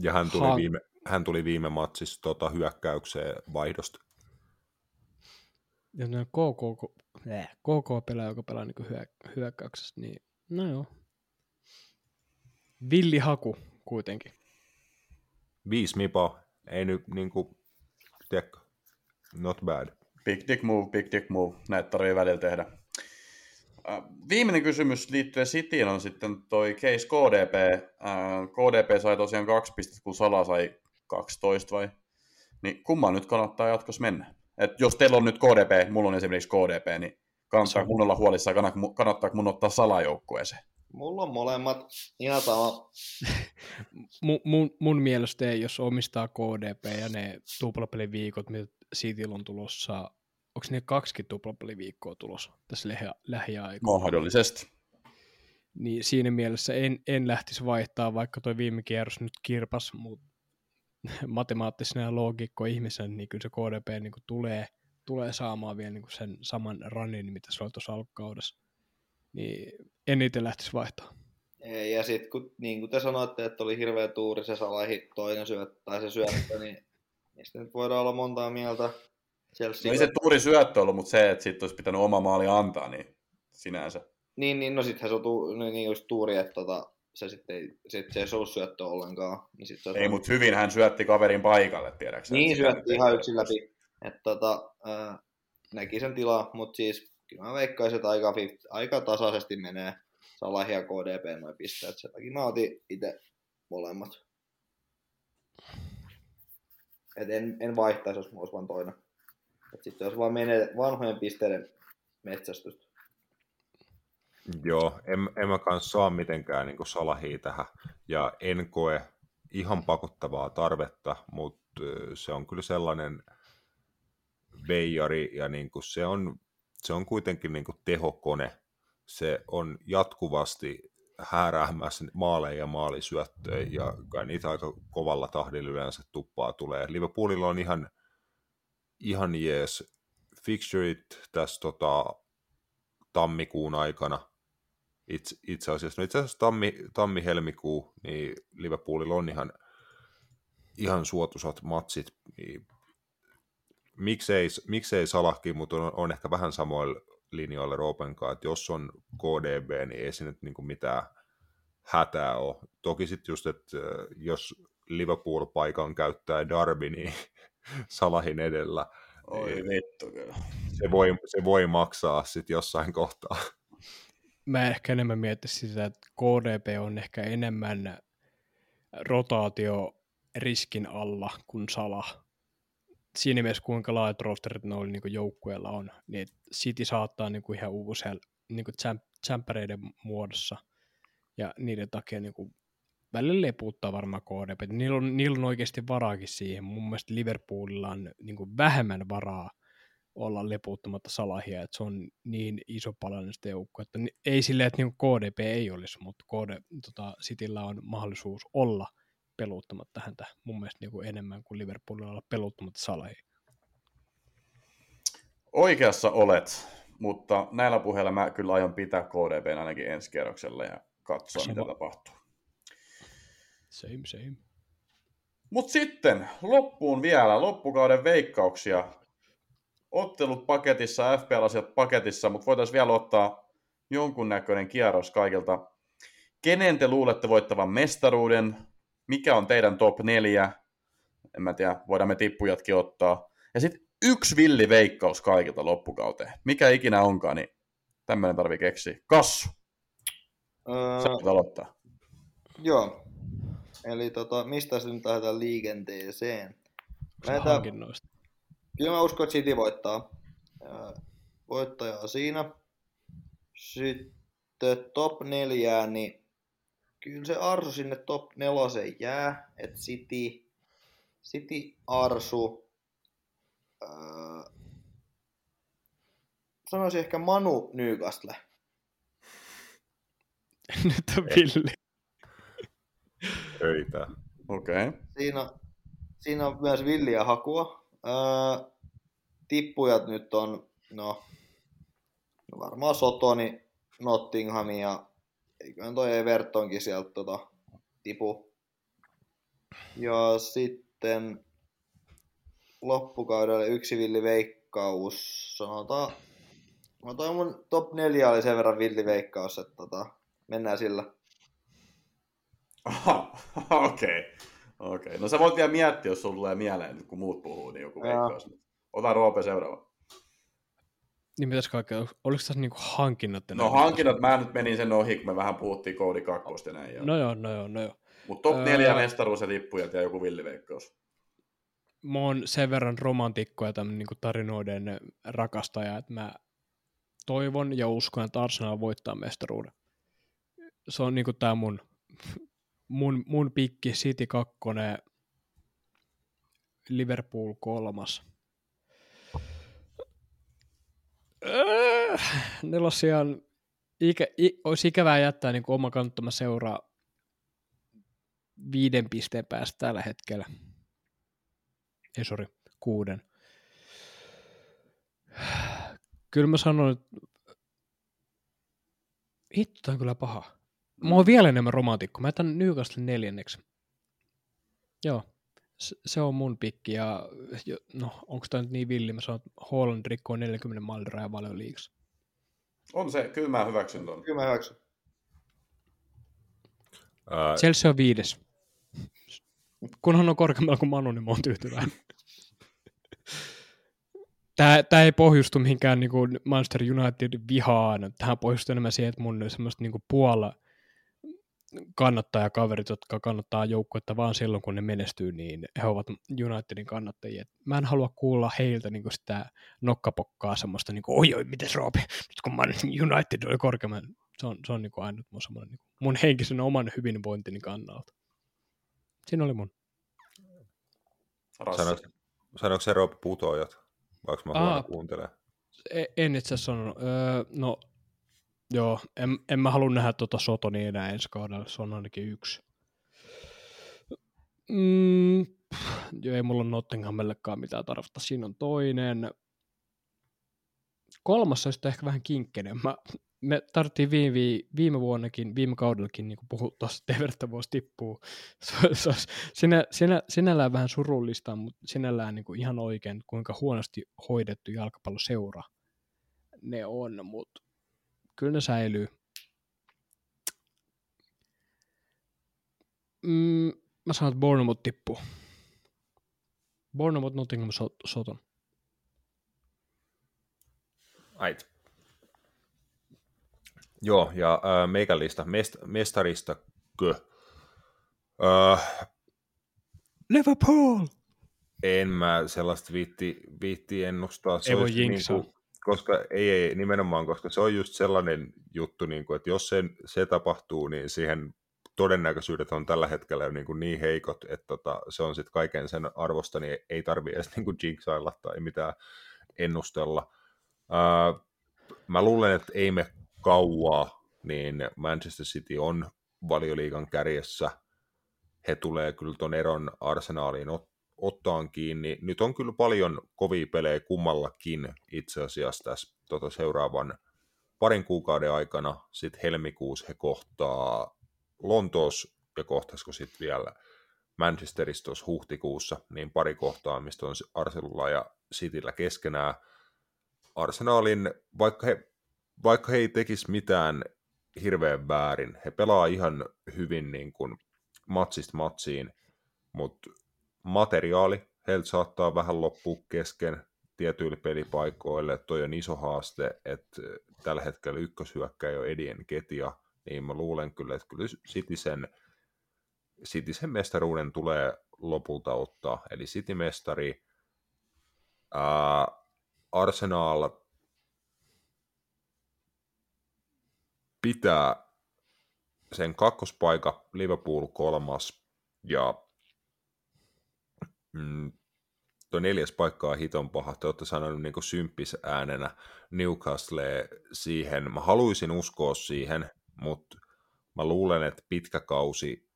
Ja hän tuli, Ha- viime, hän tuli viime matsissa tota, hyökkäykseen vaihdosta. Ja ne KK, äh, KK pelaa, joka pelaa niin hyö, hyökkäyksessä, niin no joo. Villi haku kuitenkin. Viisi mipaa, ei nyt niinku, tiedätkö, not bad. Big dick move, big dick move. Näitä tarvii välillä tehdä. Äh, Viimeinen kysymys liittyen Cityin on sitten toi case KDP. Äh, KDP sai tosiaan kaksi pistettä, kun Sala sai 12 vai? Niin kumman nyt kannattaa jatkossa mennä? Et jos teillä on nyt KDP, mulla on esimerkiksi KDP, niin kannattaa mun olla huolissaan, kannattaa- kannattaako mun ottaa salajoukkueeseen? Mulla on molemmat ihan sama. Mun, mun, mun mielestä ei, jos omistaa KDP ja ne tuplapeliviikot, mitä Cityllä on tulossa, onko ne kaksi tuplapeliviikkoa tulossa tässä lähi- lähiaikoina? Mahdollisesti. Niin siinä mielessä en, en lähtisi vaihtaa, vaikka toi viime kierros nyt kirpas, mutta matemaattisena ja loogikko ihmisen, niin kyllä se KDP niin kuin tulee, tulee saamaan vielä niin kuin sen saman runnin, mitä se oli tuossa alkukaudessa. Niin en itse lähtisi vaihtaa. Ei, Ja sitten kun, niin kuin te sanoitte, että oli hirveä tuuri se salahi toinen syöttö tai se syöttö, niin niistä nyt voidaan olla montaa mieltä. No Chelsea. ei se tuuri syöttö ollut, mutta se, että siitä olisi pitänyt oma maali antaa, niin sinänsä. Niin, niin, no sittenhän se on tu, niin, niin just tuuri, että tota, se sitten ei, sit se ei ollut syöttö ollenkaan. Niin sit se Ei, mutta hyvin hän syötti kaverin paikalle, tiedäksä. Niin, syötti ihan yksin läpi. Että tota, ää, näki sen tilaa, mutta siis kyllä mä veikkaisin, että aika, aika tasaisesti menee Salahi ja KDP noin pisteet. Sen takia mä otin itse molemmat. Et en, en vaihtaisi, jos mulla olisi vain toinen. Et sitten jos vaan menee vanhojen pisteiden metsästystä. Joo, en, en mä kanssa saa mitenkään niin salahia tähän, ja en koe ihan pakottavaa tarvetta, mutta se on kyllä sellainen veijari, ja niin kuin se, on, se on kuitenkin niin kuin tehokone. Se on jatkuvasti hääräämässä maaleja ja maalisyöttöjä, ja kai niitä aika kovalla tahdilla yleensä tuppaa tulee. Liverpoolilla on ihan, ihan jees fixturit tässä tota, tammikuun aikana. Itse, itse asiassa, no itse asiassa tammi, tammi-helmikuu, niin Liverpoolilla on ihan, ihan suotuisat matsit. Niin miksei, miksei Salahkin, mutta on, on, ehkä vähän samoilla linjoilla Roopen kanssa, että jos on KDB, niin ei siinä nyt niin mitään hätää ole. Toki sitten just, että jos Liverpool-paikan käyttää Darby, niin Salahin edellä, Oi Niin. vittu kyllä. se voi, se voi maksaa sitten jossain kohtaa. Mä ehkä enemmän miettisin sitä, että KDP on ehkä enemmän rotaatio riskin alla kuin Sala. Siinä mielessä kuinka laajat rosterit noilla niin joukkueilla on, niin City saattaa niin kuin ihan uusel niin tsemppäreiden muodossa ja niiden takia niin kuin välillä leputtaa varmaan KDP. Niillä on, niillä on oikeasti varaakin siihen. Mun mielestä Liverpoolilla on niin kuin vähemmän varaa olla lepuuttamatta salahia, että se on niin iso palanen sitä joukkoa, että ei silleen, että niin KDP ei olisi, mutta KD, tota, Cityllä on mahdollisuus olla peluuttamatta häntä mun mielestä niin kuin enemmän kuin Liverpoolilla olla peluuttamatta salahia. Oikeassa olet, mutta näillä puheilla mä kyllä aion pitää KDB ainakin ensi kierroksella ja katsoa, Sama. mitä tapahtuu. Same, same. Mutta sitten loppuun vielä loppukauden veikkauksia. Ottelut paketissa, FPL-asiat paketissa, mutta voitaisiin vielä ottaa jonkunnäköinen kierros kaikilta. Kenen te luulette voittavan mestaruuden? Mikä on teidän top neljä? En mä tiedä, voidaan me tippujatkin ottaa. Ja sitten yksi villi veikkaus kaikilta loppukauteen. Mikä ikinä onkaan, niin tämmöinen tarvii keksiä. Kassu, Öö, sä voit aloittaa. joo. Eli tota, mistä se nyt lähdetään liikenteeseen? Lähdetään, Hankinnoista. Kyllä mä uskon, että City voittaa. Öö, voittajaa siinä. Sitten top neljää, niin kyllä se Arsu sinne top neloseen jää. että City, City Arsu. Öö, sanoisin ehkä Manu Newcastle. Nyt on Villi. Öitä. Okei. Okay. Siinä, siinä on myös villiä hakua. Öö, tippujat nyt on, no, no varmaan Sotoni, Nottingham ja eiköhän toi Evertonkin sieltä tota, tipu. Ja sitten loppukaudelle yksi villi veikkaus, sanotaan, no toi mun top 4 oli sen verran villi veikkaus, että tota, mennään sillä. Okei. Okay. Okei. No sä voit vielä miettiä, jos sulla tulee mieleen, kun muut puhuu, niin joku veikkaus. Ota Roope seuraava. Niin mitäs kaikkea, oliko tässä niinku hankinnat? No hankinnat, mä nyt menin sen ohi, kun me vähän puhuttiin koodi kakkosta ja näin. No joo, no joo, no joo. Mutta top Öö. 4 mestaruus ja tippujat ja joku villiveikkaus. Mä oon sen verran romantikko ja tämmönen niinku tarinoiden rakastaja, että mä toivon ja uskon, että Arsenal voittaa mestaruuden. Se on niinku tää mun, mun, mun pikki City 2, Liverpool kolmas. Öö, Nelosiaan ikä, i, olisi ikävää jättää niin oma kannattama seuraa viiden pisteen päästä tällä hetkellä. Ei, sori, kuuden. Kyllä mä sanon, että hitto, on kyllä paha. Mä oon vielä enemmän romantikko. Mä jätän Newcastle neljänneksi. Joo, se, on mun pikki. Ja, no, onko tämä nyt niin villi? Mä sanon, että Holland rikkoo 40 maalin rajan paljon liiks. On se, kyllä mä hyväksyn ton. Kyllä mä hyväksyn. Ää, Chelsea on viides. Kunhan on korkeammalla kuin Manu, niin mä oon tyytyväinen. Tää, tää ei pohjustu mihinkään niin kuin Manchester United vihaan. Tähän pohjustuu enemmän siihen, että mun semmoista niin kuin puola kannattajakaverit, jotka kannattaa joukkuetta vaan silloin, kun ne menestyy, niin he ovat Unitedin kannattajia. Mä en halua kuulla heiltä niin kuin sitä nokkapokkaa semmoista, niin kuin, oi oi, mites Roope, nyt kun Man United oli korkeamman. Se on, se on niin kuin ainut mun, semmoinen, niin kuin, mun henkisen oman hyvinvointini kannalta. Siinä oli mun. Rassi. sanoiko, sanoiko se Rob putoajat? Vaikka mä Aa. huono kuuntelemaan. E- En itse asiassa sanonut. Öö, no, joo, en, en mä halua nähdä tuota Sotoni enää ensi kaudella, se on ainakin yksi. Mm, joo, ei mulla Nottinghamillekaan mitään tarvetta. Siinä on toinen. Kolmas olisi ehkä vähän kinkkinen. Mä, me tarvittiin viime, viime vuonnakin, viime kaudellakin niin puhua tuossa, että Everton voisi tippua. Se, se sinä, sinä, sinällään vähän surullista, mutta sinällään niin kuin ihan oikein, kuinka huonosti hoidettu jalkapalloseura ne on, mutta kyllä ne säilyy. Mm, mä sanon, että Bournemouth tippuu. Bournemouth, Nottingham, Sot- Soton. Ait. Joo, ja äh, meikälistä mest, mestarista kö. Äh, Liverpool! en mä sellaista viitti, viitti ennustaa. Se Ei voi jinksaa. Koska ei, ei, nimenomaan, koska se on just sellainen juttu, niin kuin, että jos se, se tapahtuu, niin siihen todennäköisyydet on tällä hetkellä niin, kuin niin heikot, että tota, se on sitten kaiken sen arvosta, niin ei tarvi edes niin kuin tai mitään ennustella. Ää, mä luulen, että ei me kauaa, niin Manchester City on valioliigan kärjessä. He tulee kyllä ton eron arsenaaliin ot- ottaan kiinni. Nyt on kyllä paljon kovia pelejä kummallakin itse asiassa tässä tota seuraavan parin kuukauden aikana. Sitten helmikuussa he kohtaa Lontoos ja kohtaisiko sitten vielä Manchesterissa tuossa huhtikuussa, niin pari kohtaa, mistä on Arsenalilla ja Cityllä keskenään. Arsenalin, vaikka he, vaikka he ei tekisi mitään hirveän väärin, he pelaa ihan hyvin niin kuin matsista matsiin, mutta materiaali heiltä saattaa vähän loppua kesken tietyille pelipaikoille. Toi on iso haaste, että tällä hetkellä ykköshyökkäjä on Edien Ketia, niin mä luulen kyllä, että kyllä City sen, City sen mestaruuden tulee lopulta ottaa. Eli City-mestari, ää, Arsenal pitää sen kakkospaikka, Liverpool kolmas ja mm, tuo neljäs paikka on hiton paha. Te olette sanonut niin symppis äänenä Newcastle siihen. Mä haluaisin uskoa siihen, mutta Mä luulen, että pitkä kausi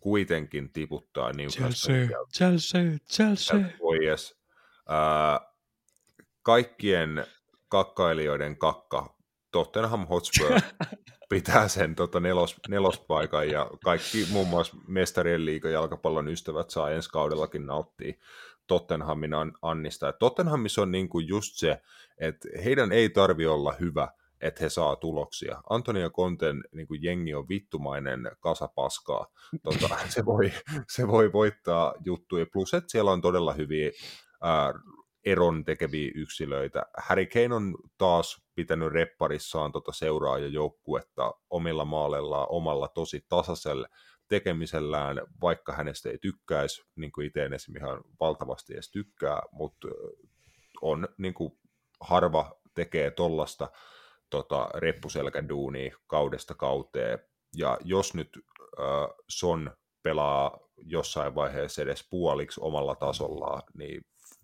kuitenkin tiputtaa Newcastle Chelsea, Chelsea, Chelsea. kaikkien kakkailijoiden kakka, Tottenham Hotspur pitää sen tota, nelos, nelospaikan ja kaikki muun muassa mestarien liiga jalkapallon ystävät saa ensi kaudellakin nauttia Tottenhamin an, Annista. Et Tottenhamissa on niinku just se, että heidän ei tarvi olla hyvä, että he saa tuloksia. Antonio Konten niin kuin jengi on vittumainen kasapaskaa. Tota, se, voi, se voi voittaa juttuja. Plus, että siellä on todella hyviä ää, eron tekeviä yksilöitä. Harry Kane on taas pitänyt repparissaan tota seuraa ja joukkuetta omilla maaleillaan, omalla tosi tasaisella tekemisellään, vaikka hänestä ei tykkäisi, niin kuin itse esimerkiksi ihan valtavasti edes tykkää, mutta on niin kuin harva tekee tollasta tota, reppuselkäduunia kaudesta kauteen. Ja jos nyt äh, Son pelaa jossain vaiheessa edes puoliksi omalla tasollaan, niin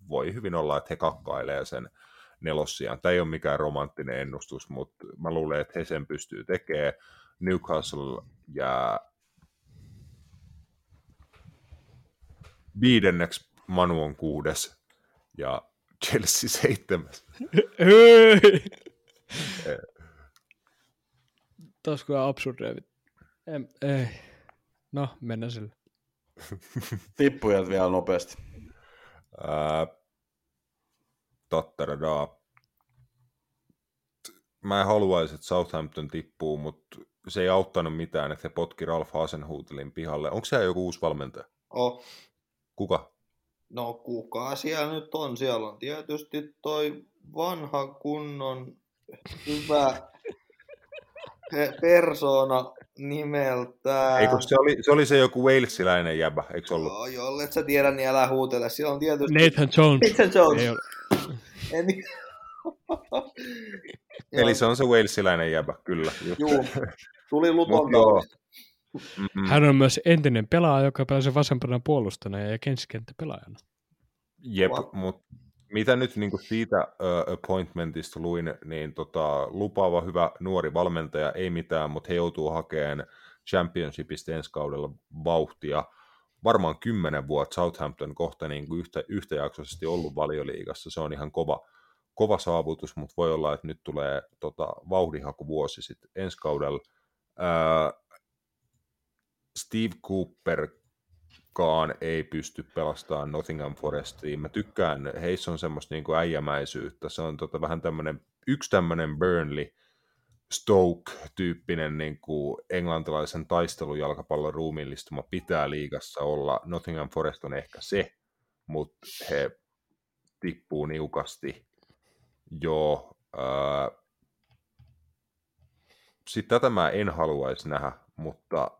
voi hyvin olla, että he kakkailee sen nelossiaan. Tämä ei ole mikään romanttinen ennustus, mutta mä luulen, että he sen pystyy tekemään. Newcastle jää viidenneksi Manu on kuudes ja Chelsea seitsemäs. Hei! Taas kyllä absurdia. Em, ei. No, mennään sille. Tippujat vielä nopeasti. Ää, tattaradaa. Mä en haluaisi, että Southampton tippuu, mutta se ei auttanut mitään, että he potki Ralf Hasenhutelin pihalle. Onko siellä joku uusi valmentaja? Oh. Kuka? No kuka siellä nyt on? Siellä on tietysti toi vanha kunnon hyvä pe- persona nimeltään. Eikö se oli, se oli se joku Walesiläinen jäbä, eikö ollut? Joo, jolle et sä tiedä, niin älä huutele. Siellä on tietysti... Nathan Jones. Nathan Jones. Ei ole. En... Eli se on se Walesiläinen jäbä, kyllä. Juu, tuli Mut Luton joo. Hän on myös entinen pelaaja, joka pelasi vasempana puolustajana ja kenttäpelaajana. Jep, Wow. mutta mitä nyt niin siitä uh, appointmentista luin, niin tota, lupaava hyvä nuori valmentaja, ei mitään, mutta he joutuu hakemaan championshipista ensi kaudella vauhtia. Varmaan kymmenen vuotta Southampton kohta niin kuin yhtä, yhtäjaksoisesti ollut valioliigassa. Se on ihan kova, kova saavutus, mutta voi olla, että nyt tulee tota, vauhdinhakuvuosi sitten ensi kaudella. Ää, Steve Cooper kaan ei pysty pelastamaan Nottingham Forestiin. Mä tykkään, heissä on semmoista niin kuin äijämäisyyttä. Se on tota vähän tämmöinen, yksi tämmöinen Burnley Stoke-tyyppinen niin kuin englantilaisen taistelujalkapallon ruumiillistuma pitää liigassa olla. Nottingham Forest on ehkä se, mutta he tippuu niukasti. Ää... Sitten tätä mä en haluaisi nähdä, mutta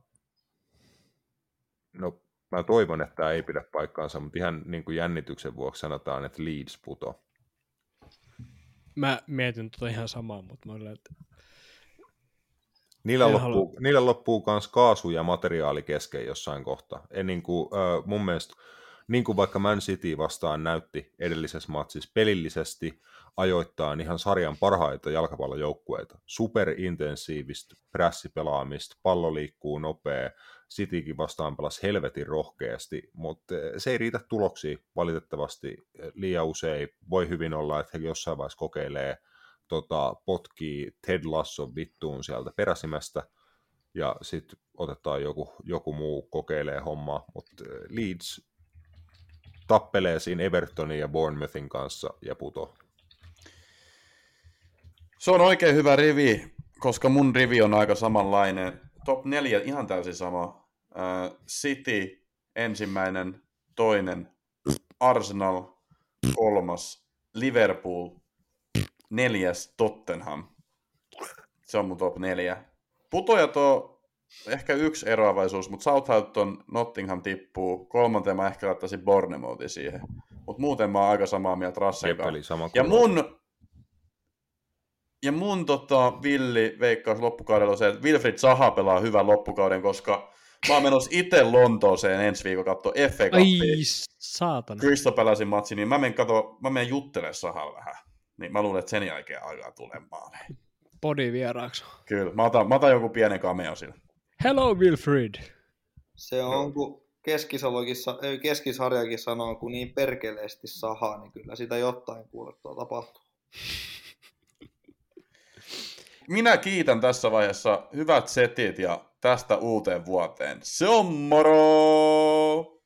no mä toivon, että tämä ei pidä paikkaansa, mutta ihan niin kuin jännityksen vuoksi sanotaan, että Leeds puto. Mä mietin tota ihan samaa, mutta mä olen, että Niillä En loppuu, niillä loppuu myös kaasu ja materiaali kesken jossain kohtaa. En niin kuin, äh, mun mielestä, niin kuin vaikka Man City vastaan näytti edellisessä matsissa pelillisesti, ajoittain ihan sarjan parhaita jalkapallojoukkueita. Superintensiivistä prässipelaamista, pallo liikkuu nopea, Citykin vastaan pelasi helvetin rohkeasti, mutta se ei riitä tuloksiin valitettavasti liian usein. Voi hyvin olla, että he jossain vaiheessa kokeilee tota, potkii Ted Lasso vittuun sieltä peräsimästä, ja sitten otetaan joku, joku muu kokeilee hommaa, mutta Leeds tappelee siinä Evertonin ja Bournemouthin kanssa ja puto. Se on oikein hyvä rivi, koska mun rivi on aika samanlainen. Top 4 ihan täysin sama. City ensimmäinen, toinen, Arsenal kolmas, Liverpool neljäs, Tottenham. Se on mun top 4. Putojat on ehkä yksi eroavaisuus, mutta Southampton, Nottingham tippuu. Kolmanteen mä ehkä laittaisin Bournemouthin siihen. Mutta muuten mä oon aika samaa mieltä Rassen kanssa. Ja mun, ja mun tota, villi veikkaus loppukaudella on se, että Wilfried Zaha pelaa hyvän loppukauden, koska mä oon menossa itse Lontooseen ensi viikon katsoa FA ai saatana. Crystal Palacein matsi, niin mä menen, kato, mä menen juttelemaan Sahalla vähän. Niin mä luulen, että sen jälkeen alkaa tulemaan. podi vieraaksi. Kyllä, mä otan, mä otan joku pienen cameo sillä. Hello Wilfred. Se on, kun keskisalokin, ei keskisarjakin sanoo, kun niin perkeleesti sahaa, niin kyllä sitä jotain kuulettua tapahtuu. Minä kiitän tässä vaiheessa hyvät setit ja tästä uuteen vuoteen. Se on moro!